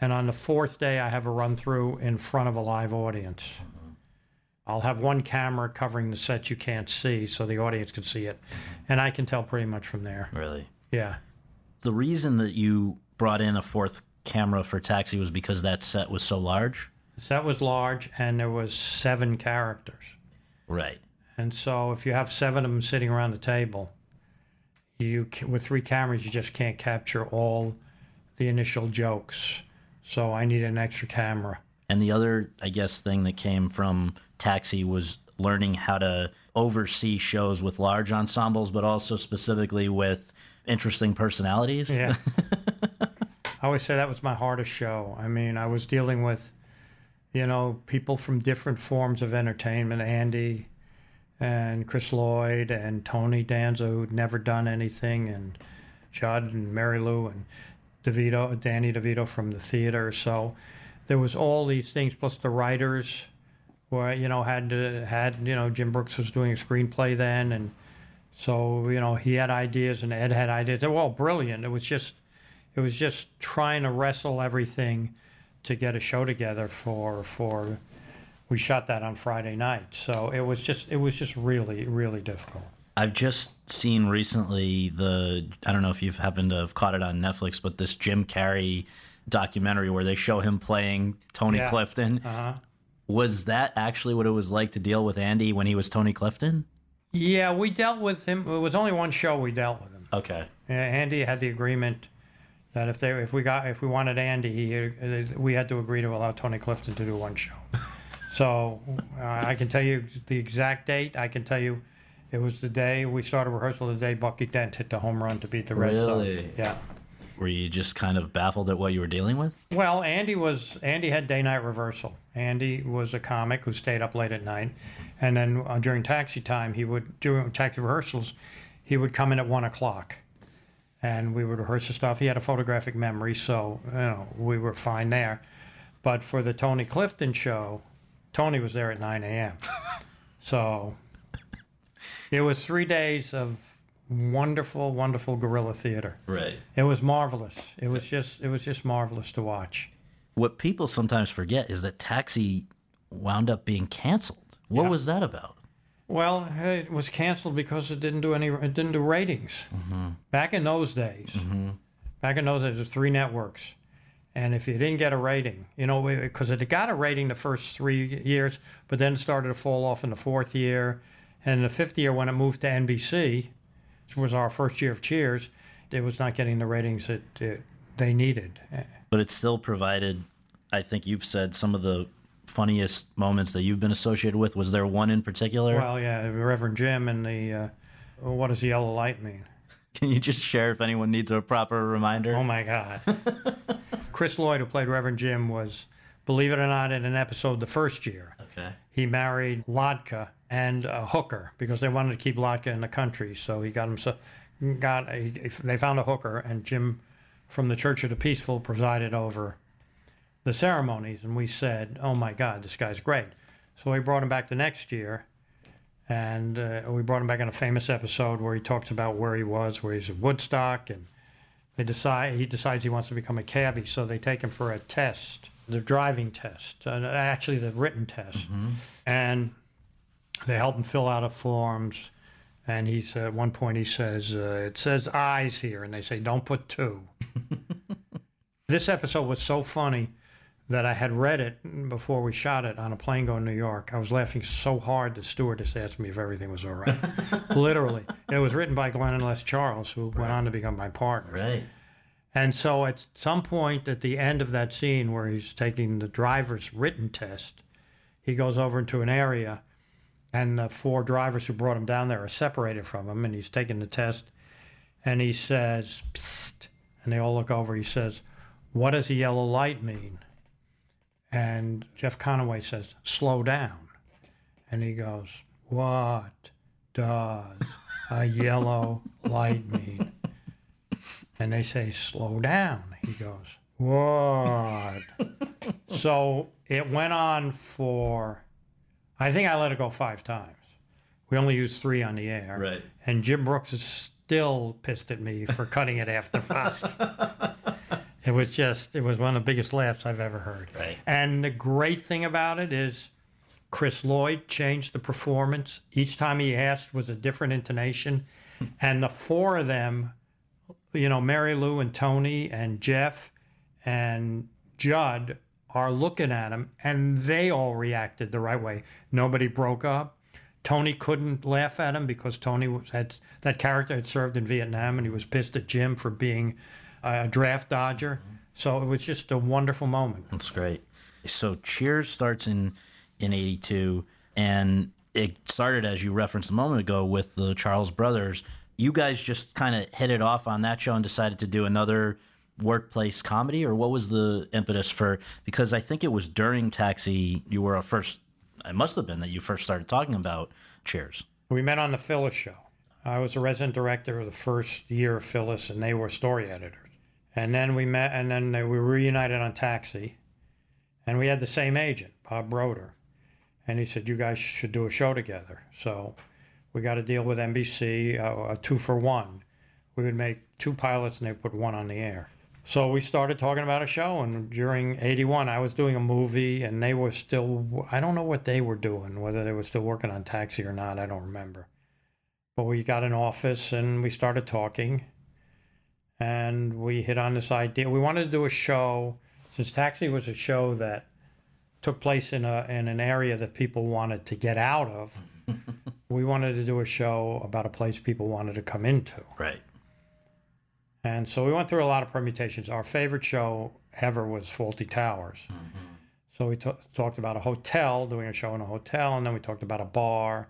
and on the fourth day, I have a run through in front of a live audience. I'll have one camera covering the set you can't see so the audience can see it, and I can tell pretty much from there. Really? Yeah. The reason that you brought in a fourth camera for Taxi was because that set was so large? The set was large, and there was seven characters. Right. And so if you have seven of them sitting around the table, you ca- with three cameras you just can't capture all the initial jokes. So I need an extra camera. And the other, I guess, thing that came from Taxi was learning how to oversee shows with large ensembles, but also specifically with interesting personalities. Yeah. I always say that was my hardest show. I mean, I was dealing with, you know, people from different forms of entertainment. Andy and Chris Lloyd and Tony Danza, who'd never done anything, and Judd and Mary Lou and DeVito, Danny DeVito from the theater. So there was all these things, plus the writers, where you know had to, had you know Jim Brooks was doing a screenplay then, and so you know he had ideas and Ed had ideas. They were all brilliant. It was just it was just trying to wrestle everything to get a show together for for we shot that on Friday night. So it was just it was just really really difficult. I've just seen recently the I don't know if you've happened to have caught it on Netflix, but this Jim Carrey documentary where they show him playing Tony Yeah. Clifton. Uh-huh. Was that actually what it was like to deal with Andy when he was Tony Clifton? Yeah, we dealt with him. It was only one show we dealt with him. Okay. Uh, Andy had the agreement that if they if we got if we wanted Andy, he, we had to agree to allow Tony Clifton to do one show. so uh, I can tell you the exact date. I can tell you it was the day we started rehearsal. The day Bucky Dent hit the home run to beat the Red Really? Sox. Yeah. Were you just kind of baffled at what you were dealing with? Well, Andy was Andy had day night reversal. Andy was a comic who stayed up late at night, and then uh, during taxi time, he would during taxi rehearsals, he would come in at one o'clock, and we would rehearse the stuff. He had a photographic memory, so you know we were fine there. But for the Tony Clifton show, Tony was there at 9 a.m. so it was three days of wonderful, wonderful guerrilla theater. Right. It was marvelous. It was just it was just marvelous to watch. What people sometimes forget is that Taxi wound up being canceled. What Yeah. was that about? Well, it was canceled because it didn't do any. It didn't do ratings. Mm-hmm. Back in those days, mm-hmm. back in those days, there was three networks, and if you didn't get a rating, you know, because it got a rating the first three years, but then it started to fall off in the fourth year, and the fifth year when it moved to NBC, which was our first year of Cheers, it was not getting the ratings that uh, they needed. But it still provided, I think you've said, some of the funniest moments that you've been associated with. Was there one in particular? Well, yeah, Reverend Jim and the uh, what does the yellow light mean? Can you just share if anyone needs a proper reminder? Oh my God. Chris Lloyd, who played Reverend Jim, was, believe it or not, in an episode the first year. Okay. He married Latka and a hooker because they wanted to keep Latka in the country. So he got him so got a, they found a hooker and Jim from the Church of the Peaceful presided over the ceremonies and we said, "Oh my God, this guy's great." So we brought him back the next year, and uh, we brought him back in a famous episode where he talks about where he was, where he's at Woodstock, and they decide he decides he wants to become a cabbie. So they take him for a test, the driving test, uh, actually the written test, and they help him fill out a forms. And he's at one point he says, uh, "It says eyes here," and they say, "Don't put two. this episode was so funny that I had read it before we shot it on a plane going to New York. I was laughing so hard the stewardess asked me if everything was all right. Literally, it was written by Glenn and Les Charles, who went on to become my partner. Right. And so at some point at the end of that scene where he's taking the driver's written test, he goes over into an area and the four drivers who brought him down there are separated from him and he's taking the test and he says, Psst. And they all look over. He says, What does a yellow light mean? And Jeff Conaway says, Slow down. And he goes, What does a yellow light mean? And they say, slow down. He goes, what? so it went on for, I think I let it go five times. We only used three on the air. Right. And Jim Brooks is still pissed at me for cutting it after five. it was just, it was one of the biggest laughs I've ever heard. Right. And the great thing about it is Chris Lloyd changed the performance. Each time he asked was a different intonation. Hmm. And the four of them, you know, Mary Lou and Tony and Jeff and Judd are looking at him and they all reacted the right way. Nobody broke up. Tony couldn't laugh at him because Tony was, had that character had served in Vietnam and he was pissed at Jim for being a draft dodger. So it was just a wonderful moment. That's great. So Cheers starts in in '82, and it started as you referenced a moment ago with the Charles Brothers. You guys just kind of hit it off on that show and decided to do another workplace comedy, or what was the impetus for? Because I think it was during Taxi you were a first. It must have been that you first started talking about Cheers. We met on the Phyllis show. I was a resident director of the first year of Phyllis, and they were story editors. And then we met, and then we reunited on Taxi, and we had the same agent, Bob Broder, and he said, "You guys should do a show together." So we got a deal with NBC, uh, a two for one. We would make two pilots, and they put one on the air. So we started talking about a show, and during '81, I was doing a movie, and they were still—I don't know what they were doing, whether they were still working on Taxi or not. I don't remember. But we got an office, and we started talking, and we hit on this idea. We wanted to do a show since Taxi was a show that took place in a in an area that people wanted to get out of. we wanted to do a show about a place people wanted to come into. Right. And so we went through a lot of permutations. Our favorite show ever was Fawlty Towers. Mm-hmm. So we t- talked about a hotel, doing a show in a hotel, and then we talked about a bar.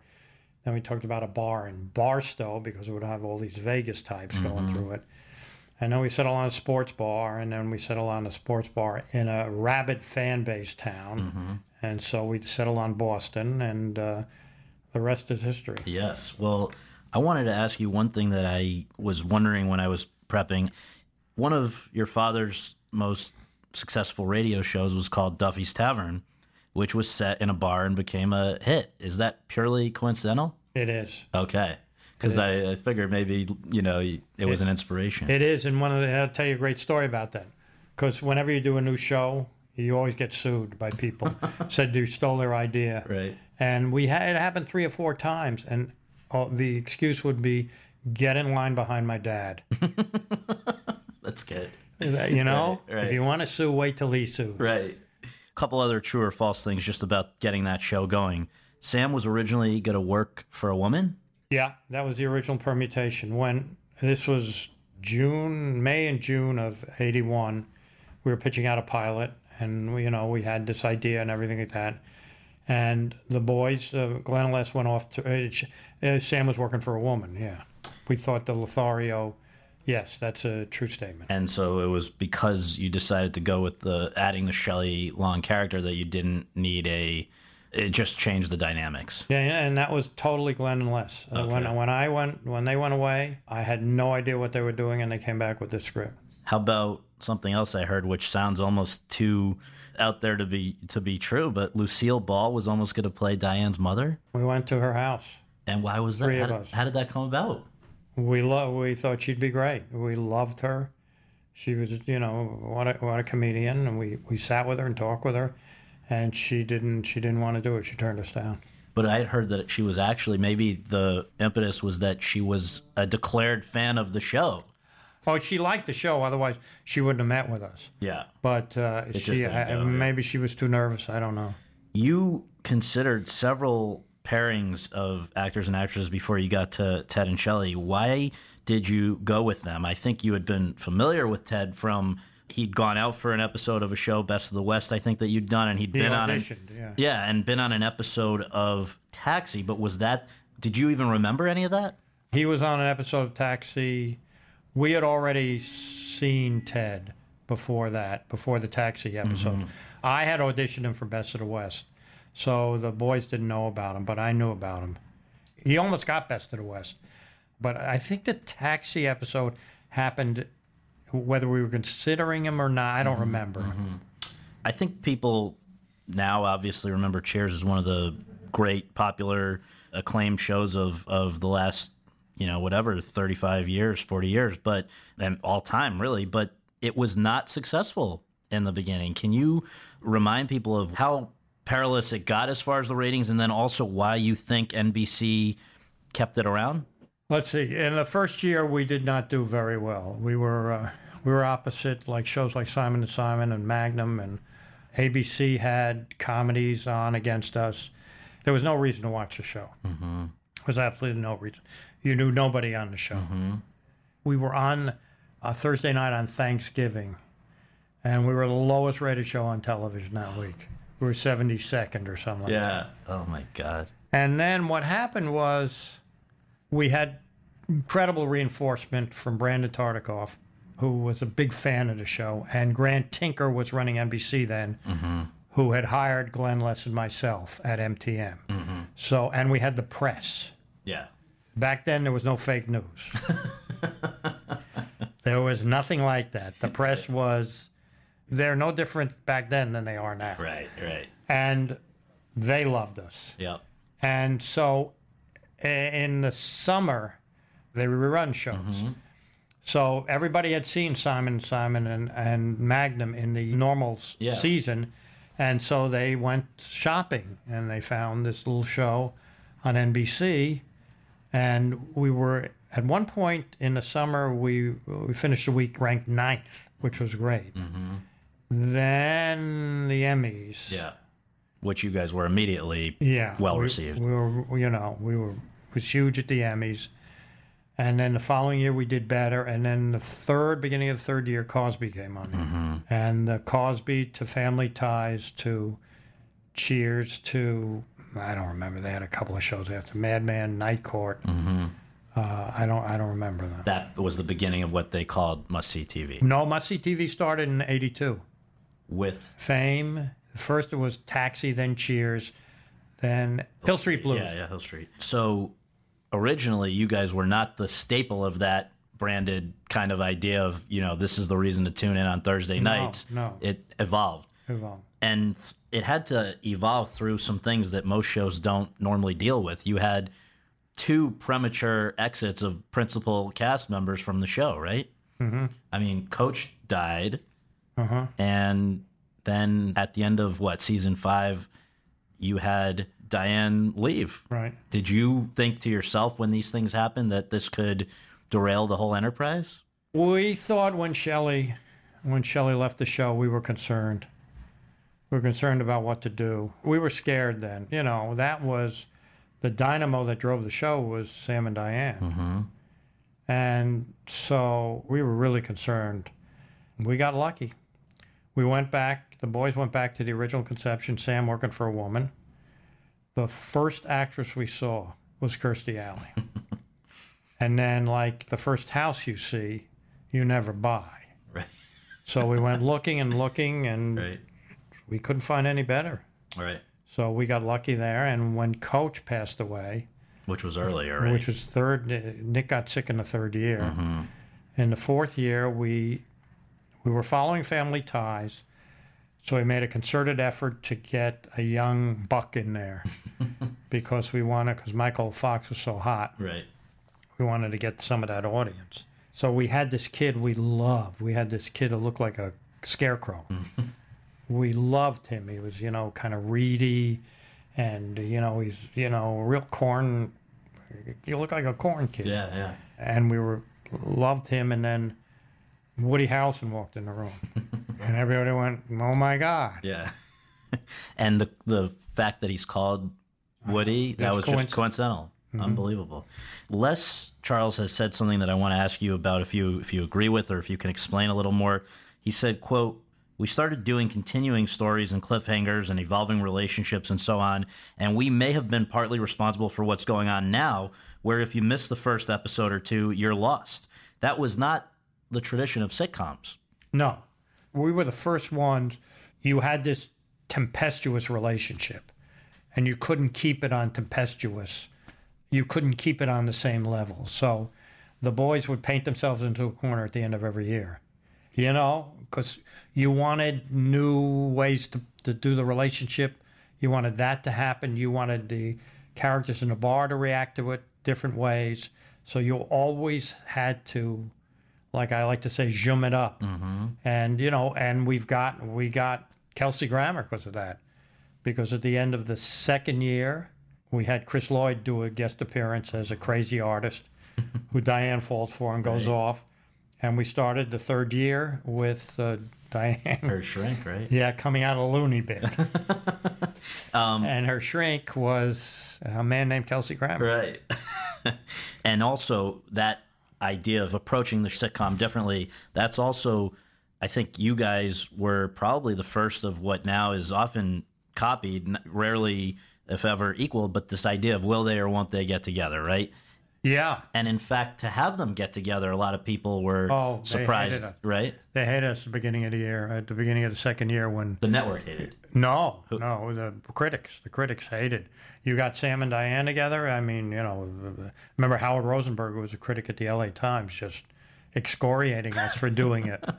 Then we talked about a bar in Barstow because it would have all these Vegas types going mm-hmm. through it. And then we settled on a sports bar, and then we settled on a sports bar in a rabid fan base town. And so we settled on Boston, and uh, the rest is history. Yes. Well, I wanted to ask you one thing that I was wondering when I was prepping. One of your father's most successful radio shows was called Duffy's Tavern, which was set in a bar and became a hit. Is that purely coincidental? It is. Okay. Because I, I figured maybe, you know, it was an inspiration. It is, and one of the, I'll tell you a great story about that. Because whenever you do a new show, you always get sued by people. Said you stole their idea. Right. And we had it happened three or four times, and all, the excuse would be, "Get in line behind my dad." That's good. You know, Right, right. if you want to sue, wait till he sues. Right. A couple other true or false things just about getting that show going. Sam was originally going to work for a woman. Yeah, that was the original permutation. When this was June, May and June of '81, we were pitching out a pilot, and we, you know we had this idea and everything like that. And the boys, uh, Glenn Les went off to. Uh, uh, Sam was working for a woman. Yeah, we thought the Lothario. Yes, that's a true statement. And so it was because you decided to go with the adding the Shelley Long character that you didn't need a. It just changed the dynamics. Yeah, and that was totally Glenn and Les. Uh, Okay. When when I went when they went away, I had no idea what they were doing, and they came back with the script. How about something else I heard, which sounds almost too out there to be to be true? But Lucille Ball was almost going to play Diane's mother, We went to her house. and why was that? Three How of did, us. how did that come about? We love. We thought she'd be great. We loved her. She was, you know, what a, what a comedian, and we, we sat with her and talked with her, and she didn't she didn't want to do it. She turned us down. But I had heard that she was actually maybe the impetus was that she was a declared fan of the show. Oh, she liked the show. Otherwise, she wouldn't have met with us. Yeah. But uh, she go, maybe she was too nervous. I don't know. You considered several pairings of actors and actresses before you got to Ted and Shelley. Why did you go with them? I think you had been familiar with Ted from he'd gone out for an episode of a show, Best of the West, I think that you'd done, and he'd He been on auditioned. Yeah. yeah, and been on an episode of Taxi. But was that? Did you even remember any of that? He was on an episode of Taxi. We had already seen Ted before that, before the Taxi episode. Mm-hmm. I had auditioned him for Best of the West, so the boys didn't know about him, but I knew about him. He almost got Best of the West, but I think the Taxi episode happened whether we were considering him or not. I don't mm-hmm, remember. Mm-hmm. I think people now obviously remember Cheers as one of the great, popular, acclaimed shows of, of the last, you know, whatever, 35 years, 40 years, but and all time really. But it was not successful in the beginning. Can you remind people of how perilous it got as far as the ratings and then also why you think NBC kept it around? Let's see. In the first year, we did not do very well. We were uh, we were opposite like shows like Simon and Simon and Magnum, and ABC had comedies on against us. There was no reason to watch the show. Mm-hmm. There was absolutely no reason. You knew nobody on the show. We were on a Thursday night on Thanksgiving, and we were the lowest rated show on television that week. We were 72nd or something like that. Oh my God. And then what happened was we had incredible reinforcement from Brandon Tartikoff, who was a big fan of the show, and Grant Tinker was running NBC then, mm-hmm. who had hired Glenn Les and myself at MTM. Mm-hmm. So, and we had the press. Yeah. Back then, there was no fake news. there was nothing like that. The press was, they're no different back then than they are now. Right, right. And they loved us. Yep. And so in the summer, they rerun shows. Mm-hmm. So everybody had seen Simon Simon and, and Magnum in the normal s- Yeah. season. And so they went shopping and they found this little show on NBC. And we were, at one point in the summer, we, we finished the week ranked ninth, which was great. Mm-hmm. Then the Emmys. Yeah. Which you guys were immediately Yeah, well we- received. We were, you know, we were was huge at the Emmys, and then the following year we did better, and then the third beginning of the third year Cosby came on, Mm-hmm. and the Cosby to Family Ties to Cheers to I don't remember they had a couple of shows after Madman, Night Court. Mm-hmm. Uh, I don't I don't remember that. that was the beginning of what they called must see TV. No, Must See TV started in '82. With Fame. First it was Taxi, then Cheers, then Hill Street Blues. yeah, yeah, Hill Street. So originally you guys were not the staple of that branded kind of idea of you know this is the reason to tune in on Thursday nights. no. It evolved, Evolve. and it had to evolve through some things that most shows don't normally deal with. You had two premature exits of principal cast members from the show, right? Mm-hmm. I mean, Coach died, Uh-huh. and then at the end of what season five, you had Diane leave. Right. Did you think to yourself when these things happened that this could derail the whole enterprise? We thought when Shelley when Shelley left the show, we were concerned. We were concerned about what to do. We were scared then. You know, that was the dynamo that drove the show was Sam and Diane. Mm-hmm. And so we were really concerned. We got lucky. We went back, the boys went back to the original conception, Sam working for a woman. The first actress we saw was Kirstie Alley. and then, like the first house you see, you never buy. Right. So we went looking and looking, and Right. we couldn't find any better. Right. So we got lucky there. And when Coach passed away, Which was earlier, right? which was third, Nick got sick in the third year. Mm-hmm. In the fourth year, we we were following family ties, so we made a concerted effort to get a young buck in there because we wanted because Michael Fox was so hot. right. we wanted to get some of that audience. So we had this kid we loved. We had this kid who looked like a scarecrow. we loved him. He was, you know, kind of reedy, and you know, he's, you know, real corn. He looked like a corn kid. Yeah, yeah. And we were loved him. And then Woody Harrelson walked in the room, and everybody went, "Oh my God!" Yeah. and the the fact that he's called Woody, that was just coincidental. Mm-hmm. Unbelievable. Les Charles has said something that I want to ask you about if you if you agree with or if you can explain a little more. He said, quote, we started doing continuing stories and cliffhangers and evolving relationships and so on, and we may have been partly responsible for what's going on now, where if you miss the first episode or two, you're lost. That was not the tradition of sitcoms. No, we were the first ones. You had this tempestuous relationship, and you couldn't keep it on tempestuous. You couldn't keep it on the same level. So the boys would paint themselves into a corner at the end of every year, you know, because you wanted new ways to, to do the relationship. You wanted that to happen. You wanted the characters in the bar to react to it different ways. So you always had to like I like to say, zoom it up. And you know, and we've got we got Kelsey Grammer because of that. Because at the end of the second year, we had Chris Lloyd do a guest appearance as a crazy artist, who Diane falls for and goes off. And we started the third year with uh, Diane. Or shrink, right? Yeah, coming out of a loony bin. and her shrink was a man named Kelsey Grammer. Right. and also that idea of approaching the sitcom differently, that's also I think you guys were probably the first of what now is often copied, rarely if ever equal, but this idea of will they or won't they get together, right? Yeah, And in fact, to have them get together, a lot of people were Oh, surprised, right? they hated us at the beginning of the year. At the beginning of the second year, when The network hated. No, no, the critics. The critics hated. You got Sam and Diane together. I mean, you know, remember Howard Rosenberg who was a critic at the L.A. Times, just excoriating us for doing it.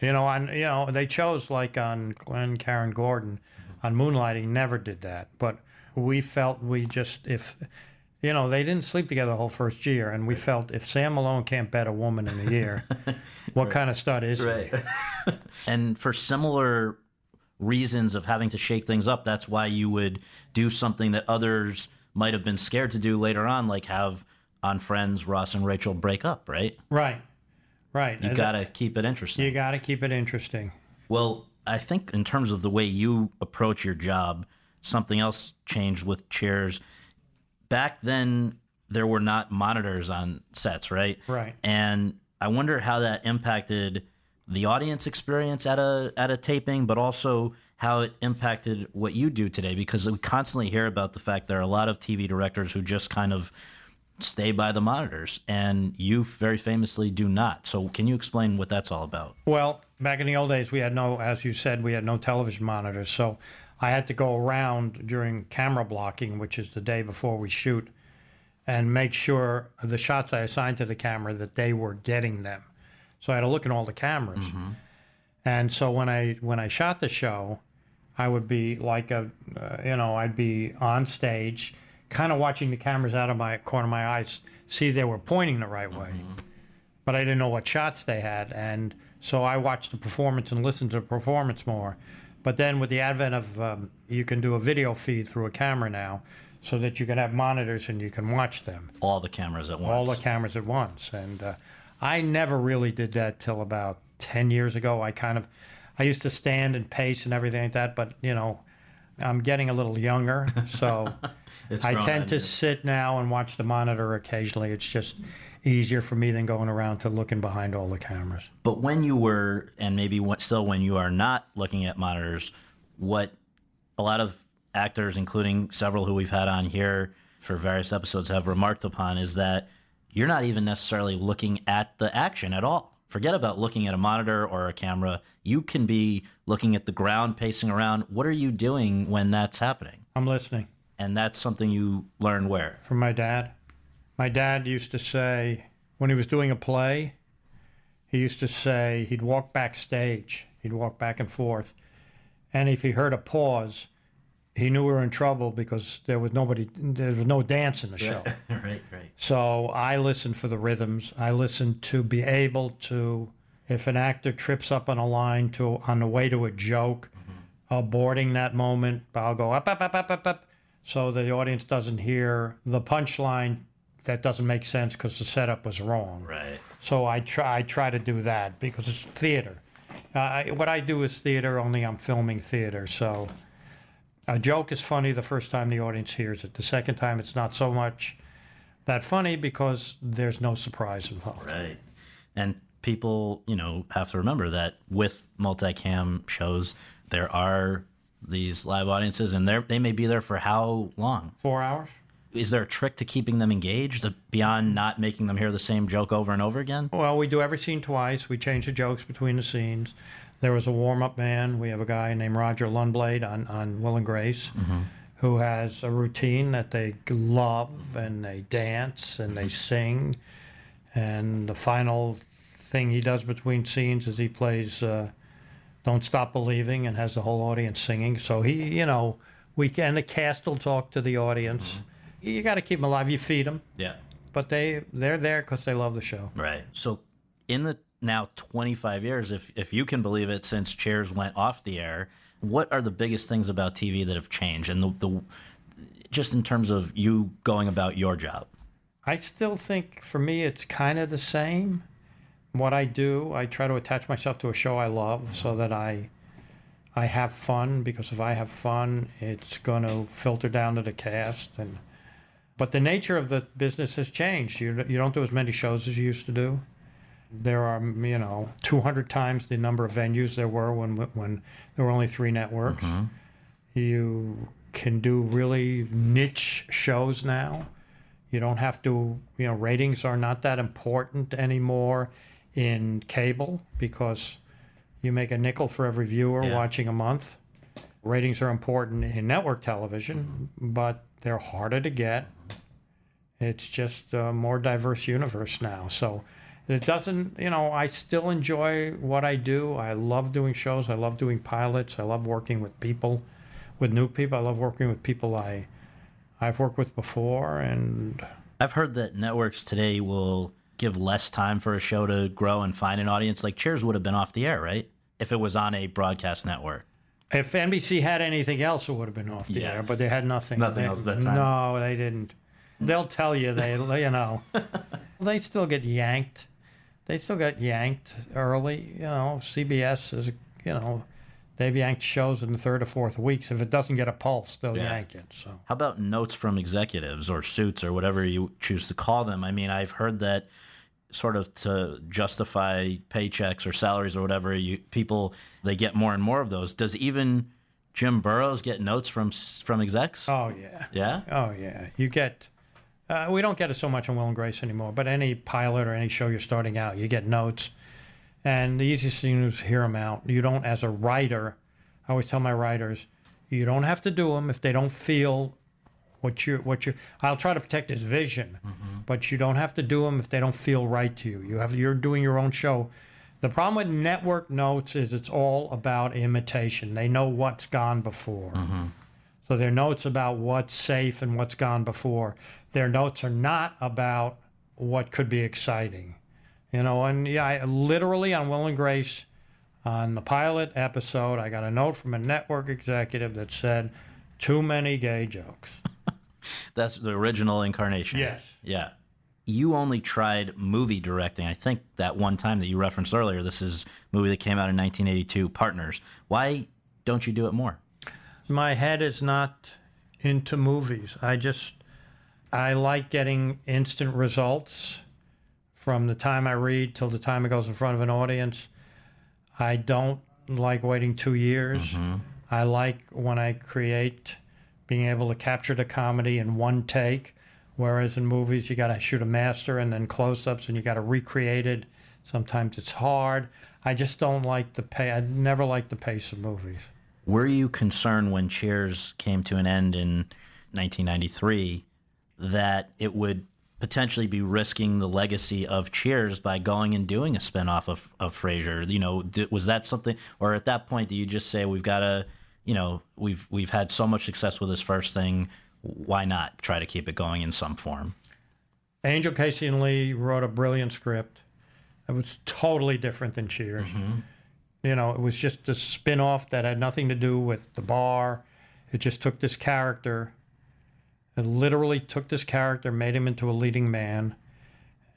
You know, on you know they chose like on Glenn Caron Gordon on Moonlighting never did that, but we felt we just if you know they didn't sleep together the whole first year, and we felt if Sam Malone can't bet a woman in a year, what kind of stud is he? and for similar reasons of having to shake things up, that's why you would do something that others might have been scared to do later on, like have on Friends Ross and Rachel break up, right? Right, right. You got to keep it interesting. you got to keep it interesting. Well, I think in terms of the way you approach your job, something else changed with Cheers. Back then, there were not monitors on sets, right? Right. And I wonder how that impacted the audience experience at a at a taping, but also how it impacted what you do today. Because we constantly hear about the fact there are a lot of TV directors who just kind of stay by the monitors, and you very famously do not. So, can you explain what that's all about? Well, back in the old days, we had no, as you said, we had no television monitors. So I had to go around during camera blocking, which is the day before we shoot, and make sure the shots I assigned to the camera that they were getting them. So I had to look at all the cameras. And so when I when I shot the show, I would be like a uh, you know I'd be on stage, kind of watching the cameras out of my corner of my eyes, see they were pointing the right way, but I didn't know what shots they had, and so I watched the performance and listened to the performance more. But then with the advent of um, you can do a video feed through a camera now, so that you can have monitors and you can watch them All the cameras at once. all the cameras at once. And uh, I never really did that till about 10 years ago. I kind of, I used to stand and pace and everything like that, but you know, I'm getting a little younger. So It's I tend to sit now and watch the monitor occasionally. It's just easier for me than going around to looking behind all the cameras. But when you were, and maybe still when you are not looking at monitors, what a lot of actors, including several who we've had on here for various episodes, have remarked upon is that you're not even necessarily looking at the action at all. Forget about looking at a monitor or a camera. You can be looking at the ground, pacing around. What are you doing when that's happening? I'm listening. And that's something you learn where? from my dad. My dad used to say, when he was doing a play, he used to say he'd walk backstage, he'd walk back and forth. And if he heard a pause, he knew we were in trouble because there was nobody, there was no dance in the show. right, right. So I listen for the rhythms. I listen to be able to, if an actor trips up on a line to on the way to a joke, aborting that moment, I'll go up, up, up, up, up, up, so the audience doesn't hear the punchline that doesn't make sense because the setup was wrong. Right. So I try, I try to do that because it's theater. Uh, I, what I do is theater, only I'm filming theater. So a joke is funny the first time the audience hears it. The second time, it's not so much that funny because there's no surprise involved. Right. And people, you know, have to remember that with multicam shows, there are these live audiences and they they may be there for how long? Four hours? Is there a trick to keeping them engaged uh, beyond not making them hear the same joke over and over again? Well, we do every scene twice. We change the jokes between the scenes. There was a warm up man. We have a guy named Roger Lundblade on, on Will and Grace mm-hmm. who has a routine that they love and they dance and they mm-hmm. sing. And the final thing he does between scenes is he plays uh, Don't Stop Believing and has the whole audience singing. So he, you know, we can, the cast will talk to the audience. Mm-hmm. You got to keep them alive. You feed them, Yeah. but they, they're there because they love the show. Right. So in the now 25 years if if you can believe it since Cheers went off the air, what are the biggest things about TV that have changed and the, the just in terms of you going about your job? I still think for me it's kind of the same. What I do, I try to attach myself to a show I love so that I I have fun because if I have fun, it's going to filter down to the cast and but the nature of the business has changed. You you don't do as many shows as you used to do. There are you know 200 times the number of venues there were when when there were only 3 networks. Mm-hmm. You can do really niche shows now. You don't have to, you know, ratings are not that important anymore in cable because you make a nickel for every viewer Yeah. watching a month. Ratings are important in network television, but they're harder to get. It's just a more diverse universe now. So it doesn't, you know, I still enjoy what I do. I love doing shows. I love doing pilots. I love working with people, with new people. I love working with people I, I've worked with before. And I've heard that networks today will give less time for a show to grow and find an audience. Like Cheers would have been off the air, right? If it was on a broadcast network. if NBC had anything else, it would have been off the air. But they had nothing. Nothing They- else that time. No, they didn't. They'll tell you they, you know, they still get yanked. They still got yanked early. You know, CBS is, you know, they've yanked shows in the third or fourth weeks. If it doesn't get a pulse, they'll Yeah. yank it. So How about notes from executives or suits or whatever you choose to call them? I mean, I've heard that sort of to justify paychecks or salaries or whatever, you people they get more and more of those. Does even Jim Burrows get notes from from execs? oh yeah, Yeah. oh yeah, you get. Uh, we don't get it so much on Will and Grace anymore, but any pilot or any show you're starting out, you get notes. And the easiest thing is hear them out. You don't, as a writer, I always tell my writers, you don't have to do them if they don't feel what you what you I'll try to protect his vision, but you don't have to do them if they don't feel right to you. You have you're doing your own show. The problem with network notes is it's all about imitation. They know what's gone before. So their notes about what's safe and what's gone before. Their notes are not about what could be exciting. You know, and yeah, I, literally on Will and Grace, on the pilot episode, I got a note from a network executive that said, too many gay jokes. That's the original incarnation. Yes. Yeah. You only tried movie directing, I think, that one time that you referenced earlier. This is a movie that came out in 1982, Partners. Why don't you do it more? My head is not into movies. I just, I like getting instant results from the time I read till the time it goes in front of an audience. I don't like waiting two years. Mm-hmm. I like when I create being able to capture the comedy in one take, whereas in movies you got to shoot a master and then close-ups and you got to recreate it. Sometimes it's hard. I just don't like the pay. I never like the pace of movies. Were you concerned when Cheers came to an end in 1993 that it would potentially be risking the legacy of Cheers by going and doing a spinoff of, of Frasier? You know, was that something, or at that point, do you just say we've got to, you know, we've we've had so much success with this first thing, why not try to keep it going in some form? Angell Casey and Lee wrote a brilliant script. It was totally different than Cheers. Mm-hmm. You know, it was just a spin off that had nothing to do with the bar. It just took this character, it literally took this character, made him into a leading man,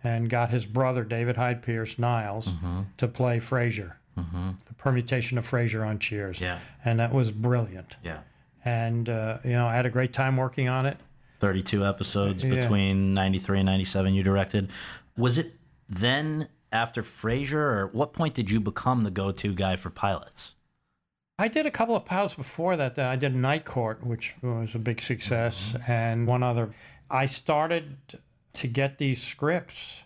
and got his brother, David Hyde Pierce Niles, to play Frasier. The permutation of Frasier on Cheers. Yeah. And that was brilliant. Yeah. And, uh, you know, I had a great time working on it. 32 episodes Yeah. between 93 and 97 you directed. Was it then after Frasier, or what point did you become the go to guy for pilots? I did a couple of pilots before that. I did Night Court, which was a big success, and one other. I started to get these scripts,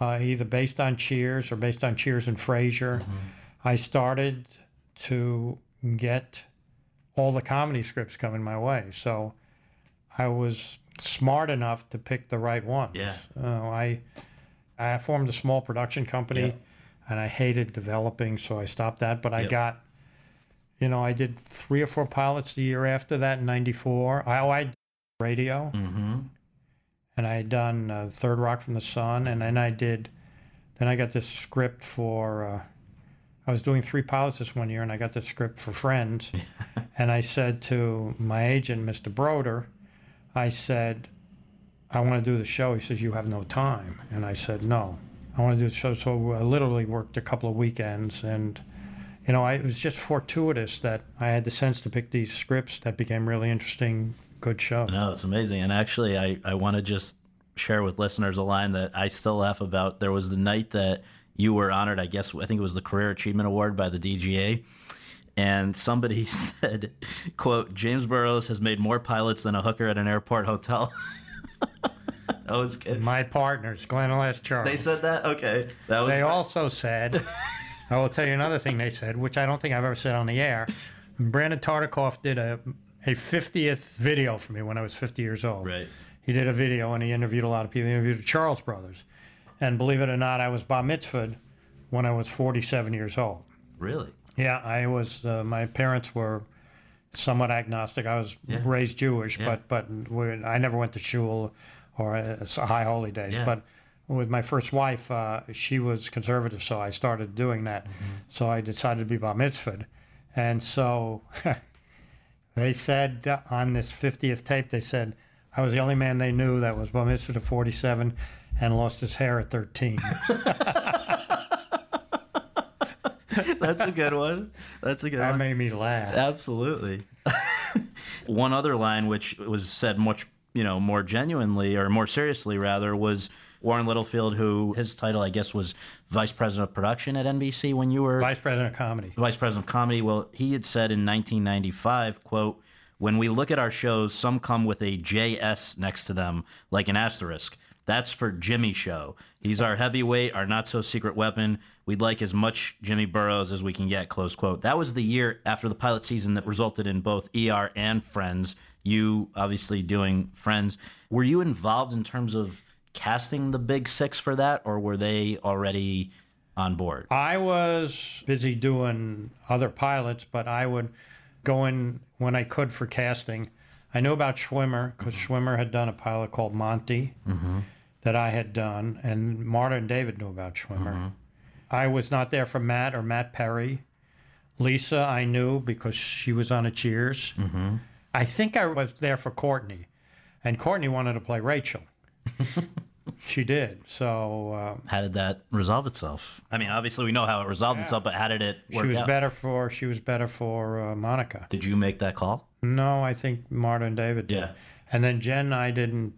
uh, either based on Cheers or based on Cheers and Frasier. I started to get all the comedy scripts coming my way. So I was smart enough to pick the right ones. Yeah. Uh, I I formed a small production company, Yeah. and I hated developing, so I stopped that. But I Yep. got, you know, I did three or four pilots the year after that in '94. I, oh, I did radio, Mm-hmm. and I had done uh, Third Rock from the Sun, and then I did, then I got this script for. Uh, I was doing three pilots this one year, and I got the script for Friends, and I said to my agent, Mr. Broder, I said, I want to do the show. He says, You have no time. And I said, No, I want to do the show. So I literally worked a couple of weekends. And, you know, I, it was just fortuitous that I had the sense to pick these scripts that became really interesting, good show. No, it's amazing. And actually, I, I want to just share with listeners a line that I still laugh about. There was the night that you were honored, I guess, I think it was the Career Achievement Award by the DGA. And somebody said, quote, James Burrows has made more pilots than a hooker at an airport hotel. that was good. My partners, Glenn and Les Charles. They said that? Okay. That was They also said, I will tell you another thing they said, which I don't think I've ever said on the air. Brandon Tartikoff did a, a 50th video for me when I was 50 years old. Right. He did a video and he interviewed a lot of people. He interviewed the Charles brothers. And believe it or not, I was bar mitzvahed when I was 47 years old. Really? Yeah, I was. Uh, my parents were somewhat agnostic. I was Yeah. raised Jewish, Yeah. but but I never went to shul or uh, high holy days. Yeah. But with my first wife, uh, she was conservative, so I started doing that. Mm-hmm. So I decided to be bar mitzvahed, and so they said uh, on this 50th tape, they said I was the only man they knew that was bar mitzvahed at 47 and lost his hair at 13. That's a good one. That's a good that one. That made me laugh. Absolutely. One other line, which was said much, you know, more genuinely or more seriously, rather, was Warren Littlefield, who his title, I guess, was vice president of production at NBC when you were Vice president of comedy. vice president of comedy. Well, he had said in 1995, "quote When we look at our shows, some come with a JS next to them, like an asterisk. That's for Jimmy Show. He's our heavyweight, our not so secret weapon. We'd like as much Jimmy Burrows as we can get." Close quote. That was the year after the pilot season that resulted in both ER and Friends you obviously doing Friends. Were you involved in terms of casting the big six for that, or were they already on board? I was busy doing other pilots, but I would go in when I could for casting. I knew about Schwimmer because mm-hmm. Schwimmer had done a pilot called Monty mm-hmm. that I had done, and Marta and David knew about Schwimmer. Mm-hmm. I was not there for Matt or Matt Perry. Lisa, I knew because she was on a Cheers. I think I was there for Courteney, and Courteney wanted to play Rachel. she did. So uh, How did that resolve itself? I mean, obviously we know how it resolved itself, but how did it work she was out? better for she was better for uh, Monica. Did you make that call? No, I think Marta and David did. Yeah. And then Jen, I didn't.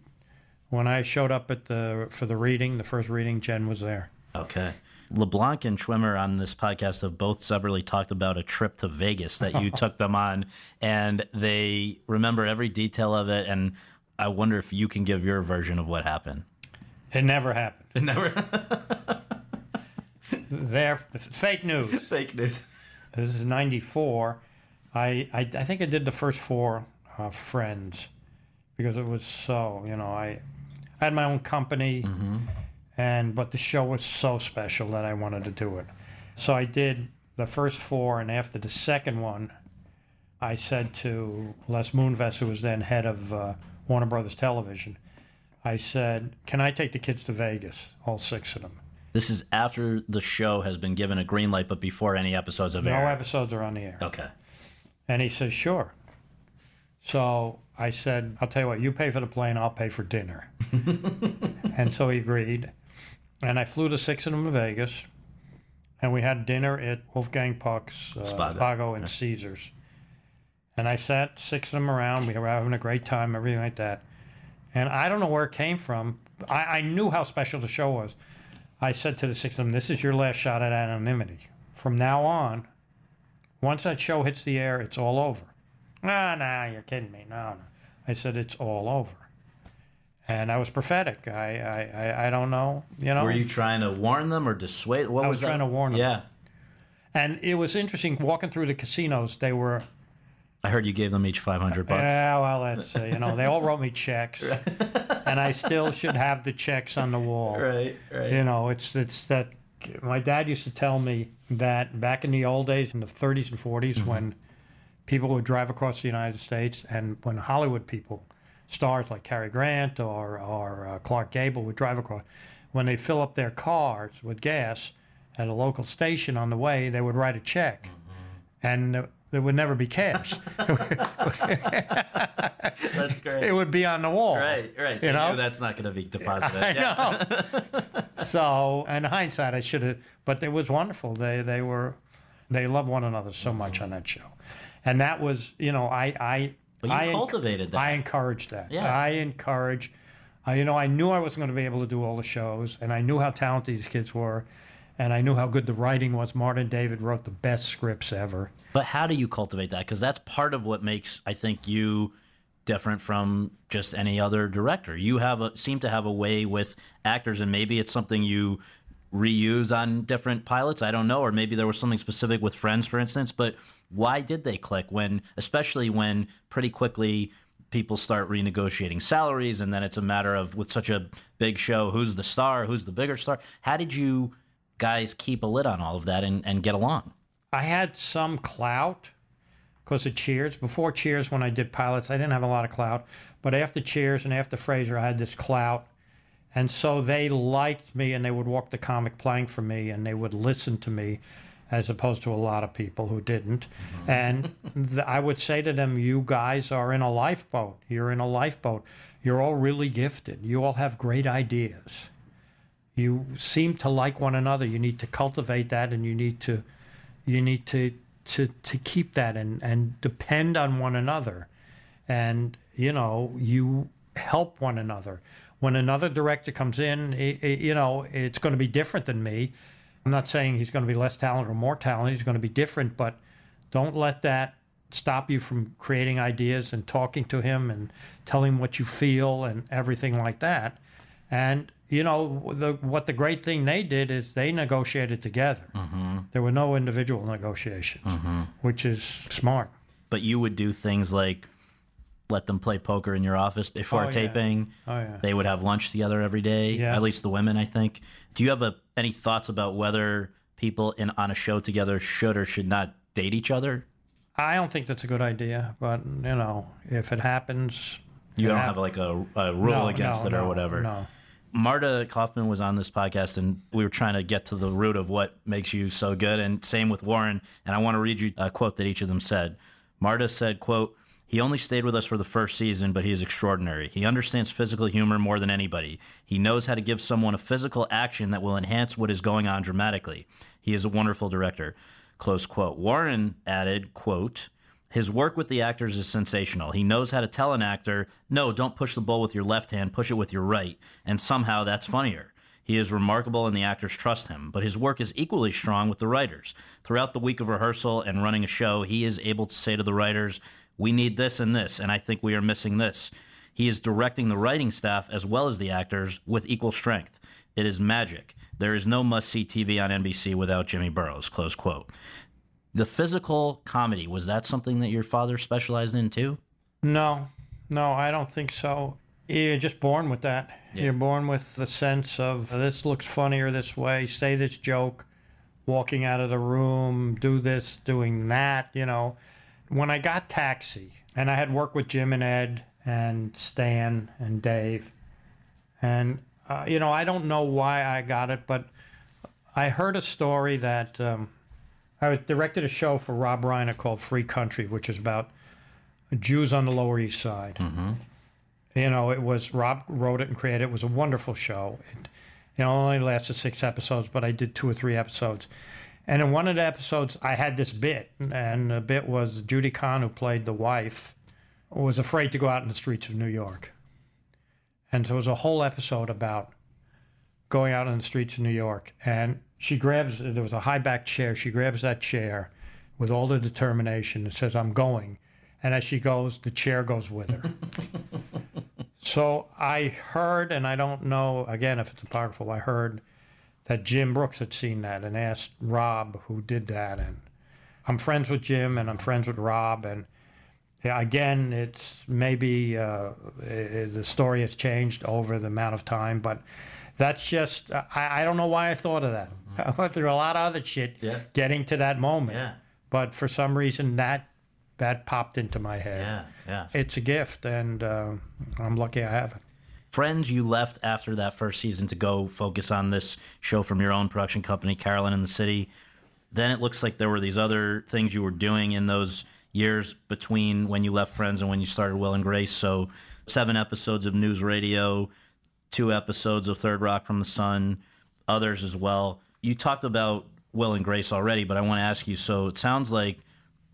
When I showed up at the for the reading, the first reading, Jen was there. Okay. LeBlanc and Schwimmer on this podcast have both separately talked about a trip to Vegas that you took them on, and they remember every detail of it. And I wonder if you can give your version of what happened. It never happened. It never There, fake news. fake news. This is '94. I, I I think I did the first four uh, Friends because it was so you know I I had my own company and but the show was so special that I wanted to do it. So I did the first four, and after the second one, I said to Les Moonves, who was then head of uh, Warner Brothers Television, I said, "Can I take the kids to Vegas, all six of them?" This is after the show has been given a green light, but before any episodes have No aired. episodes are on the air. Okay. And he says, sure. So I said, I'll tell you what, you pay for the plane, I'll pay for dinner. and so he agreed. And I flew the six of them to Vegas. And we had dinner at Wolfgang Puck's, uh, Spago. Spago and Caesars. And I sat six of them around. We were having a great time, everything like that. And I don't know where it came from. I, I knew how special the show was. I said to the six of them, This is your last shot at anonymity. From now on, once that show hits the air, it's all over. No, nah, you're kidding me. No, no. I said, It's all over. And I was prophetic. I, I, I, I don't know. You know? Were you trying to warn them or dissuade? What I was, was trying to warn them. Yeah. And it was interesting walking through the casinos. They were, I heard you gave them each 500 bucks. yeah, well, that's, uh, you know, they all wrote me checks. and I still should have the checks on the wall. Right, right. You know, it's it's that my dad used to tell me that back in the old days, in the 30s and 40s, Mm-hmm. when people would drive across the United States, and when Hollywood people, stars like Cary Grant or or uh, Clark Gable would drive across, when they fill up their cars with gas at a local station on the way, they would write a check, Mm-hmm. and uh, there would never be cash. That's great. it would be on the wall. Right, right. You They know? that's not going to be deposited. I Yeah. know. so, in hindsight, I should have, but it was wonderful. They they were, they loved one another so much on that show, and that was, you know, I I. But you I cultivated that. I encouraged that. Yeah. I encourage. I, uh, you know, I knew I wasn't going to be able to do all the shows, and I knew how talented these kids were, and I knew how good the writing was. Martin David wrote the best scripts ever. But how do you cultivate that? Because that's part of what makes I think you different from just any other director. You have a seem to have a way with actors, and maybe it's something you reuse on different pilots. I don't know, or maybe there was something specific with Friends, for instance. But why did they click when, especially when pretty quickly people start renegotiating salaries, and then it's a matter of with such a big show, who's the star, who's the bigger star? How did you guys keep a lid on all of that and, and get along? I had some clout because of Cheers. Before Cheers, when I did pilots, I didn't have a lot of clout. But after Cheers and after Frasier, I had this clout. And so they liked me and they would walk the comic plank for me and they would listen to me as opposed to a lot of people who didn't. Mm-hmm. And th- I would say to them, You guys are in a lifeboat. You're in a lifeboat. You're all really gifted. You all have great ideas. You seem to like one another. You need to cultivate that and you need to you need to to to keep that and and depend on one another and you know you help one another when another director comes in i i you know it's going to be different than me i'm not saying he's going to be less talented or more talented he's going to be different but don't let that stop you from creating ideas and talking to him and telling him what you feel and everything like that and you know the what the great thing they did is they negotiated together. Mm-hmm. There were no individual negotiations, mm-hmm. which is smart. but you would do things like let them play poker in your office before Oh, yeah. taping. Oh, yeah. They would have lunch together every day. Yeah. At least the women, I think. Do you have a, any thoughts about whether people in on a show together should or should not date each other? I don't think that's a good idea, but you know, if it happens, You it don't hap- have like a, a rule No, against no, it or no, whatever. No. Marta Kauffman was on this podcast, and we were trying to get to the root of what makes you so good. And same with Warren. And I want to read you a quote that each of them said. Marta said, "quote He only stayed with us for the first season, but he is extraordinary. He understands physical humor more than anybody. He knows how to give someone a physical action that will enhance what is going on dramatically. He is a wonderful director." Close quote. Warren added, "quote." His work with the actors is sensational. He knows how to tell an actor, no, don't push the ball with your left hand, push it with your right. And somehow that's funnier. He is remarkable and the actors trust him, but his work is equally strong with the writers. Throughout the week of rehearsal and running a show, he is able to say to the writers, we need this and this, and I think we are missing this. He is directing the writing staff as well as the actors with equal strength. It is magic. There is no must see TV on NBC without Jimmy Burrows. Close quote. The physical comedy, was that something that your father specialized in too? No, no, I don't think so. You're just born with that. You're born with the sense of this looks funnier this way, say this joke, walking out of the room, do this, doing that, you know. When I got Taxi, and I had worked with Jim and Ed and Stan and Dave, and, uh, you know, I don't know why I got it, but I heard a story that um, I directed a show for Rob Reiner called Free Country, which is about Jews on the Lower East Side. You know, it was Rob wrote it and created it. It was a wonderful show. It, you know, only lasted six episodes, but I did two or three episodes. And in one of the episodes, I had this bit, and the bit was Judy Kahan, who played the wife, was afraid to go out in the streets of New York. And so it was a whole episode about going out on the streets of New York. And she grabs, there was a high back chair. She grabs that chair with all the determination and says, I'm going. And as she goes, the chair goes with her. so I heard, and I don't know, again, if it's apocryphal, I heard that Jim Brooks had seen that and asked Rob who did that. And I'm friends with Jim and I'm friends with Rob. And again, it's maybe uh, the story has changed over the amount of time, but that's just, I, I don't know why I thought of that. I went through a lot of other shit Yeah. getting to that moment. Yeah. But for some reason, that that popped into my head. Yeah, yeah. It's a gift, and uh, I'm lucky I have it. Friends, you left after that first season to go focus on this show from your own production company, Caroline in the City. Then it looks like there were these other things you were doing in those years between when you left Friends and when you started Will and Grace. So, seven episodes of News Radio, two episodes of Third Rock from the Sun, others as well. You talked about Will and Grace already, but I want to ask you so it sounds like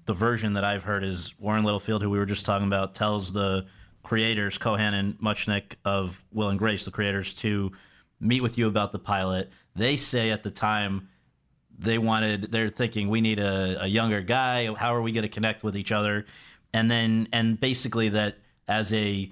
the version that I've heard is Warren Littlefield, who we were just talking about, tells the creators, Kohan and Mutchnick of Will and Grace, the creators, to meet with you about the pilot. They say at the time they wanted, they're thinking we need a, a younger guy. How are we going to connect with each other? And then, and basically that as a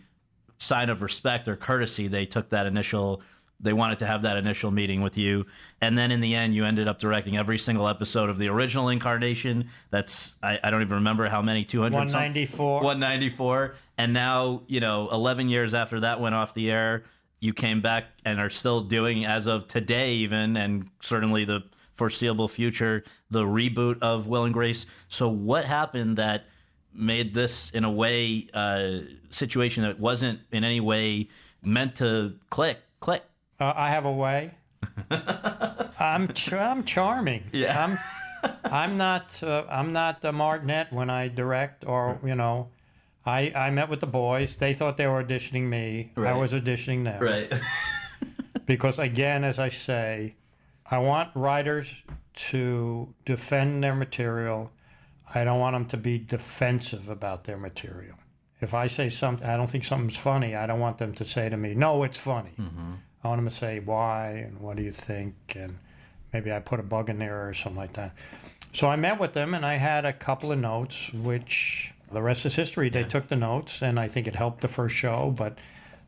sign of respect or courtesy, they took that initial. They wanted to have that initial meeting with you, and then in the end, you ended up directing every single episode of the original incarnation. That's I, I don't even remember how many two hundred 194. 194 and now you know 11 years after that went off the air you came back and are still doing as of today even and certainly the foreseeable future the reboot of will and grace so what happened that made this in a way uh, situation that wasn't in any way meant to click click Uh, I have a way. I'm ch- I'm charming. Yeah. I'm I'm not uh, I'm not a martinet when I direct or you know. I, I met with the boys. They thought they were auditioning me. I was auditioning them. right because again as i say i want writers to defend their material i don't want them to be defensive about their material if i say something i don't think something's funny i don't want them to say to me no it's funny i want them to say why and what do you think and maybe i put a bug in there or something like that so i met with them and i had a couple of notes which the rest is history they took the notes and i think it helped the first show but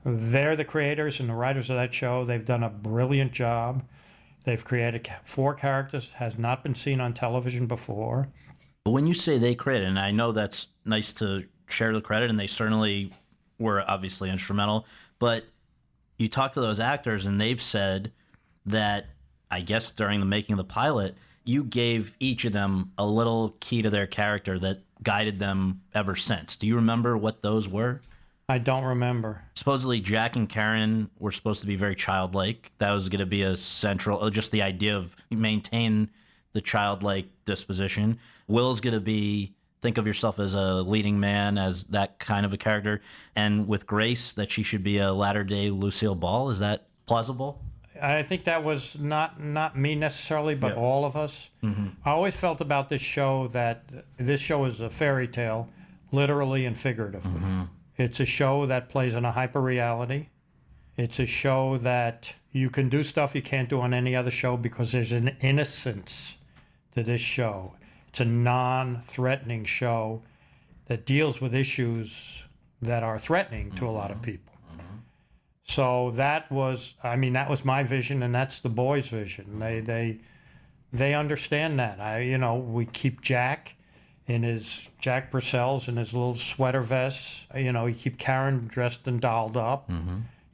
they're the creators and the writers of that show. They've done a brilliant job. They've created four characters has not been seen on television before. When you say they created, and I know that's nice to share the credit, and they certainly were obviously instrumental. But you talk to those actors, and they've said that I guess during the making of the pilot, you gave each of them a little key to their character that guided them ever since. Do you remember what those were? I don't remember. Supposedly, Jack and Karen were supposed to be very childlike. That was going to be a central, uh, just the idea of maintain the childlike disposition. Will's going to be think of yourself as a leading man, as that kind of a character. And with Grace, that she should be a latter day Lucille Ball. Is that plausible? I think that was not not me necessarily, but Yeah. all of us. Mm-hmm. I always felt about this show that this show is a fairy tale, literally and figuratively. Mm-hmm. It's a show that plays in a hyper reality. It's a show that you can do stuff you can't do on any other show because there's an innocence to this show. It's a non-threatening show that deals with issues that are threatening to a lot of mm-hmm. people. Mm-hmm. So that was, I mean, that was my vision, and that's the boys' vision. They mm-hmm. they they understand that. I, you know, we keep Jack in his Jack Purcell's in his little sweater vest. You know, you keep Karen dressed and dolled up.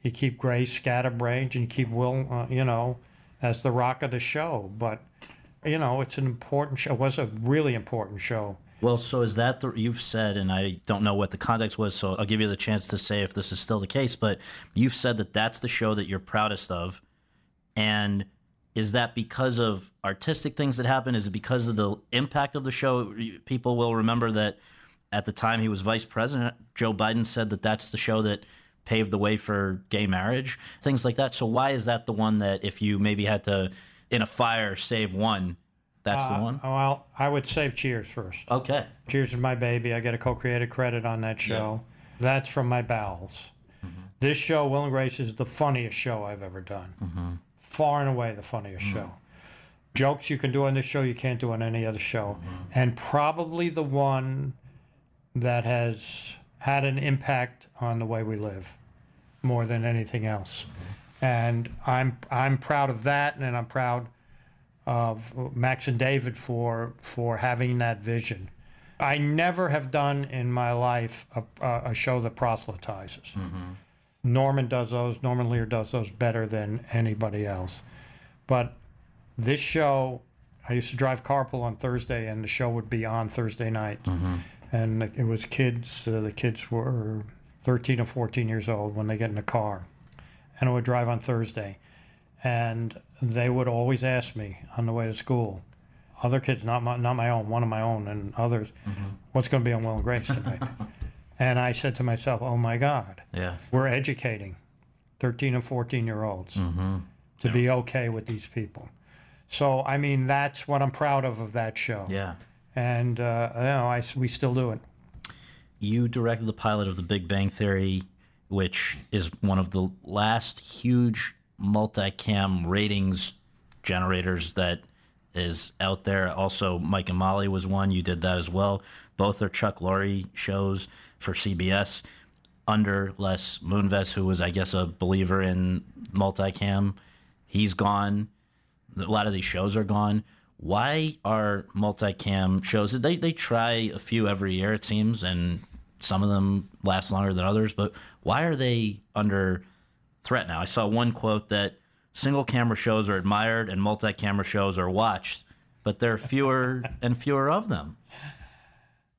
You keep Grace scatterbrained, and you keep Will, uh, you know, as the rock of the show. But you know, it's an important show. It was a really important show. Well, so is that the you've said, and I don't know what the context was, so I'll give you the chance to say if this is still the case. But you've said that that's the show that you're proudest of, and is that because of artistic things that happened? Is it because of the impact of the show? People will remember that at the time he was vice president, Joe Biden said that that's the show that paved the way for gay marriage, things like that. So why is that the one that if you maybe had to in a fire save one, that's the uh, one? Well, I would save Cheers first. Okay. Cheers is my baby. I get a co-created credit on that show. That's from my bowels. Mm-hmm. This show, Will and Grace, is the funniest show I've ever done. Mm-hmm. Far and away the funniest mm-hmm. show. Jokes you can do on this show you can't do on any other show, and probably the one that has had an impact on the way we live more than anything else. And I'm I'm proud of that, and I'm proud of Max and David for for having that vision. I never have done in my life a, a show that proselytizes. Norman does those. Norman Lear does those better than anybody else. But this show, I used to drive carpool on Thursday, and the show would be on Thursday night, and it was kids. Uh, the kids were 13 or 14 years old when they get in the car, and I would drive on Thursday and they would always ask me on the way to school, other kids, not my, not my own, one of my own, and others, what's going to be on Will and Grace tonight? and I said to myself, oh my God, Yeah. we're educating 13 and 14 year olds to be okay with these people. So, I mean, that's what I'm proud of of that show. Yeah. And, uh, you know, I, we still do it. You directed the pilot of The Big Bang Theory, which is one of the last huge multicam ratings generators that is out there. Also, Mike and Molly was one. You did that as well. Both are Chuck Lorre shows for CBS. Under Les Moonves, who was, I guess, a believer in multicam, he's gone. A lot of these shows are gone. Why are multicam shows? They they try a few every year, it seems, and some of them last longer than others. But why are they under threat now? I saw one quote that single camera shows are admired and multi camera shows are watched, but there are fewer and fewer of them.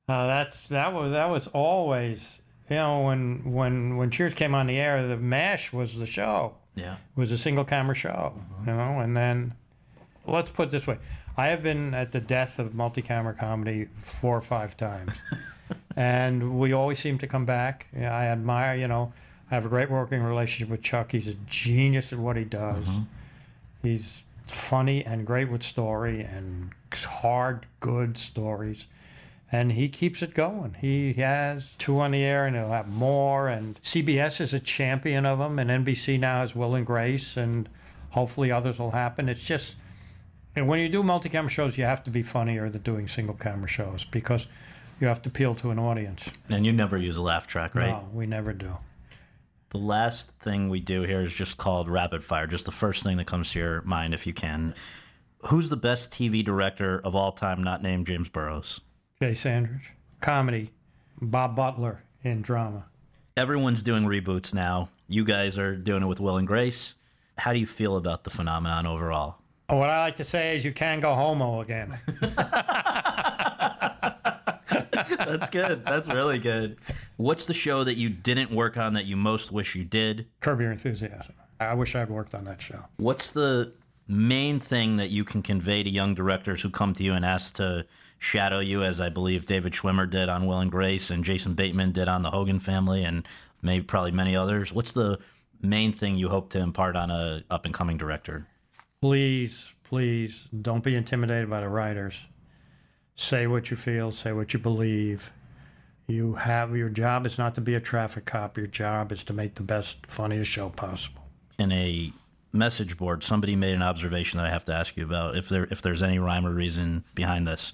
Uh, that's that was that was always you know when when when Cheers came on the air, the Mash was the show. Yeah. It was a single camera show, you know. And then let's put it this way: I have been at the death of multi-camera comedy four or five times, and we always seem to come back. Yeah, I admire, you know, I have a great working relationship with Chuck. He's a genius at what he does. Mm-hmm. He's funny and great with story and hard, good stories. And he keeps it going. He has two on the air, and he'll have more. And CBS is a champion of them, and NBC now has Will and Grace, and hopefully others will happen. It's just, and when you do multi-camera shows, you have to be funnier than doing single-camera shows because you have to appeal to an audience. And you never use a laugh track, right? No, we never do. The last thing we do here is just called rapid fire, just the first thing that comes to your mind, if you can. Who's the best TV director of all time, not named James Burrows? Jay Sandrich. Comedy. Bob Butler in drama. Everyone's doing reboots now. You guys are doing it with Will and Grace. How do you feel about the phenomenon overall? What I like to say is you can go homo again. That's good. That's really good. What's the show that you didn't work on that you most wish you did? Curb Your Enthusiasm. I wish I'd worked on that show. What's the main thing that you can convey to young directors who come to you and ask to shadow you, as I believe David Schwimmer did on Will and Grace and Jason Bateman did on The Hogan Family and maybe probably many others? What's the main thing you hope to impart on a up and coming director? Please, please don't be intimidated by the writers. Say what you feel, say what you believe. You have your job is not to be a traffic cop. Your job is to make the best, funniest show possible. In a message board, somebody made an observation that I have to ask you about. If there if there's any rhyme or reason behind this,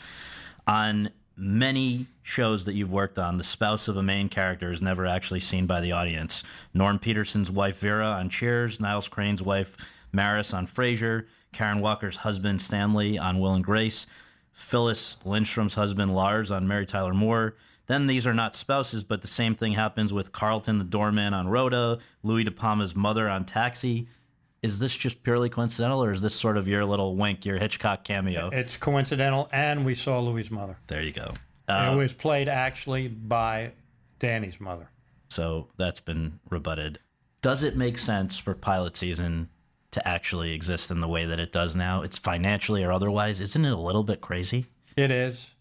on many shows that you've worked on, the spouse of a main character is never actually seen by the audience. Norm Peterson's wife Vera on Cheers, Niles Crane's wife Maris on Frasier, Karen Walker's husband Stanley on Will and Grace, Phyllis Lindstrom's husband Lars on Mary Tyler Moore. Then these are not spouses, but the same thing happens with Carlton the doorman on Rhoda, Louie De Palma's mother on Taxi. Is this just purely coincidental, or is this sort of your little wink, your Hitchcock cameo? It's coincidental, and we saw Louis' mother. There you go. Uh, it was played actually by Danny's mother. So that's been rebutted. Does it make sense for pilot season to actually exist in the way that it does now? It's financially or otherwise. Isn't it a little bit crazy? It is.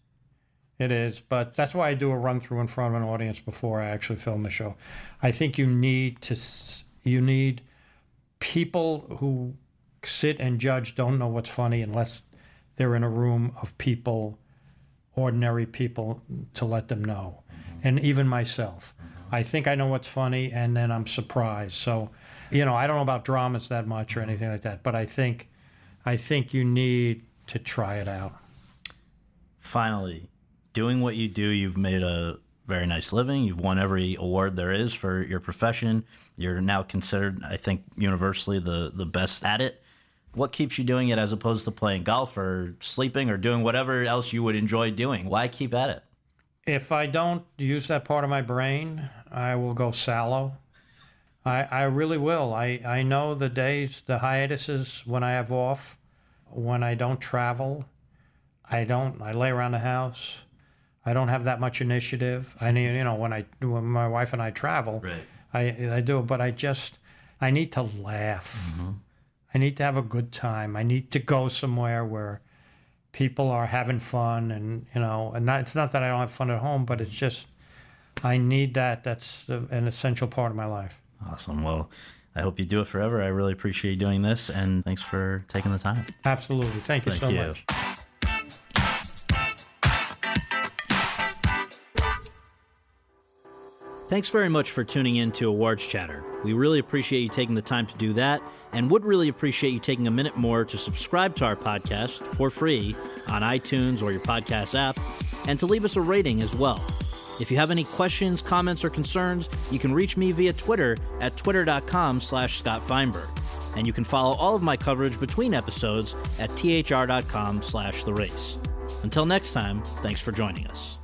It is. But that's why I do a run through in front of an audience before I actually film the show. I think you need to, you need people who sit and judge don't know what's funny unless they're in a room of people, ordinary people, to let them know. Mm-hmm. And even myself. I think I know what's funny and then I'm surprised. So, you know, I don't know about dramas that much or mm-hmm. anything like that, but I think I think you need to try it out. Finally, doing what you do, you've made a very nice living. You've won every award there is for your profession. You're now considered, I think, universally the the best at it. What keeps you doing it as opposed to playing golf or sleeping or doing whatever else you would enjoy doing? Why keep at it? If I don't use that part of my brain, I will go sallow. I, I really will. I, I know the days, the hiatuses when I have off, when I don't travel, I don't, I lay around the house. I don't have that much initiative. I need, you know, when I, when my wife and I travel, Right. I, I do, but I just, I need to laugh. Mm-hmm. I need to have a good time. I need to go somewhere where people are having fun and, you know, and that, it's not that I don't have fun at home, but it's just, I need that. That's an essential part of my life. Awesome. Well, I hope you do it forever. I really appreciate you doing this, and thanks for taking the time. Absolutely. Thank you Thank so you. much. Thanks very much for tuning in to Awards Chatter. We really appreciate you taking the time to do that, and would really appreciate you taking a minute more to subscribe to our podcast for free on iTunes or your podcast app, and to leave us a rating as well. If you have any questions, comments, or concerns, you can reach me via Twitter at twitter.com slash Scott Feinberg. And you can follow all of my coverage between episodes at thr.com slash the race. Until next time, thanks for joining us.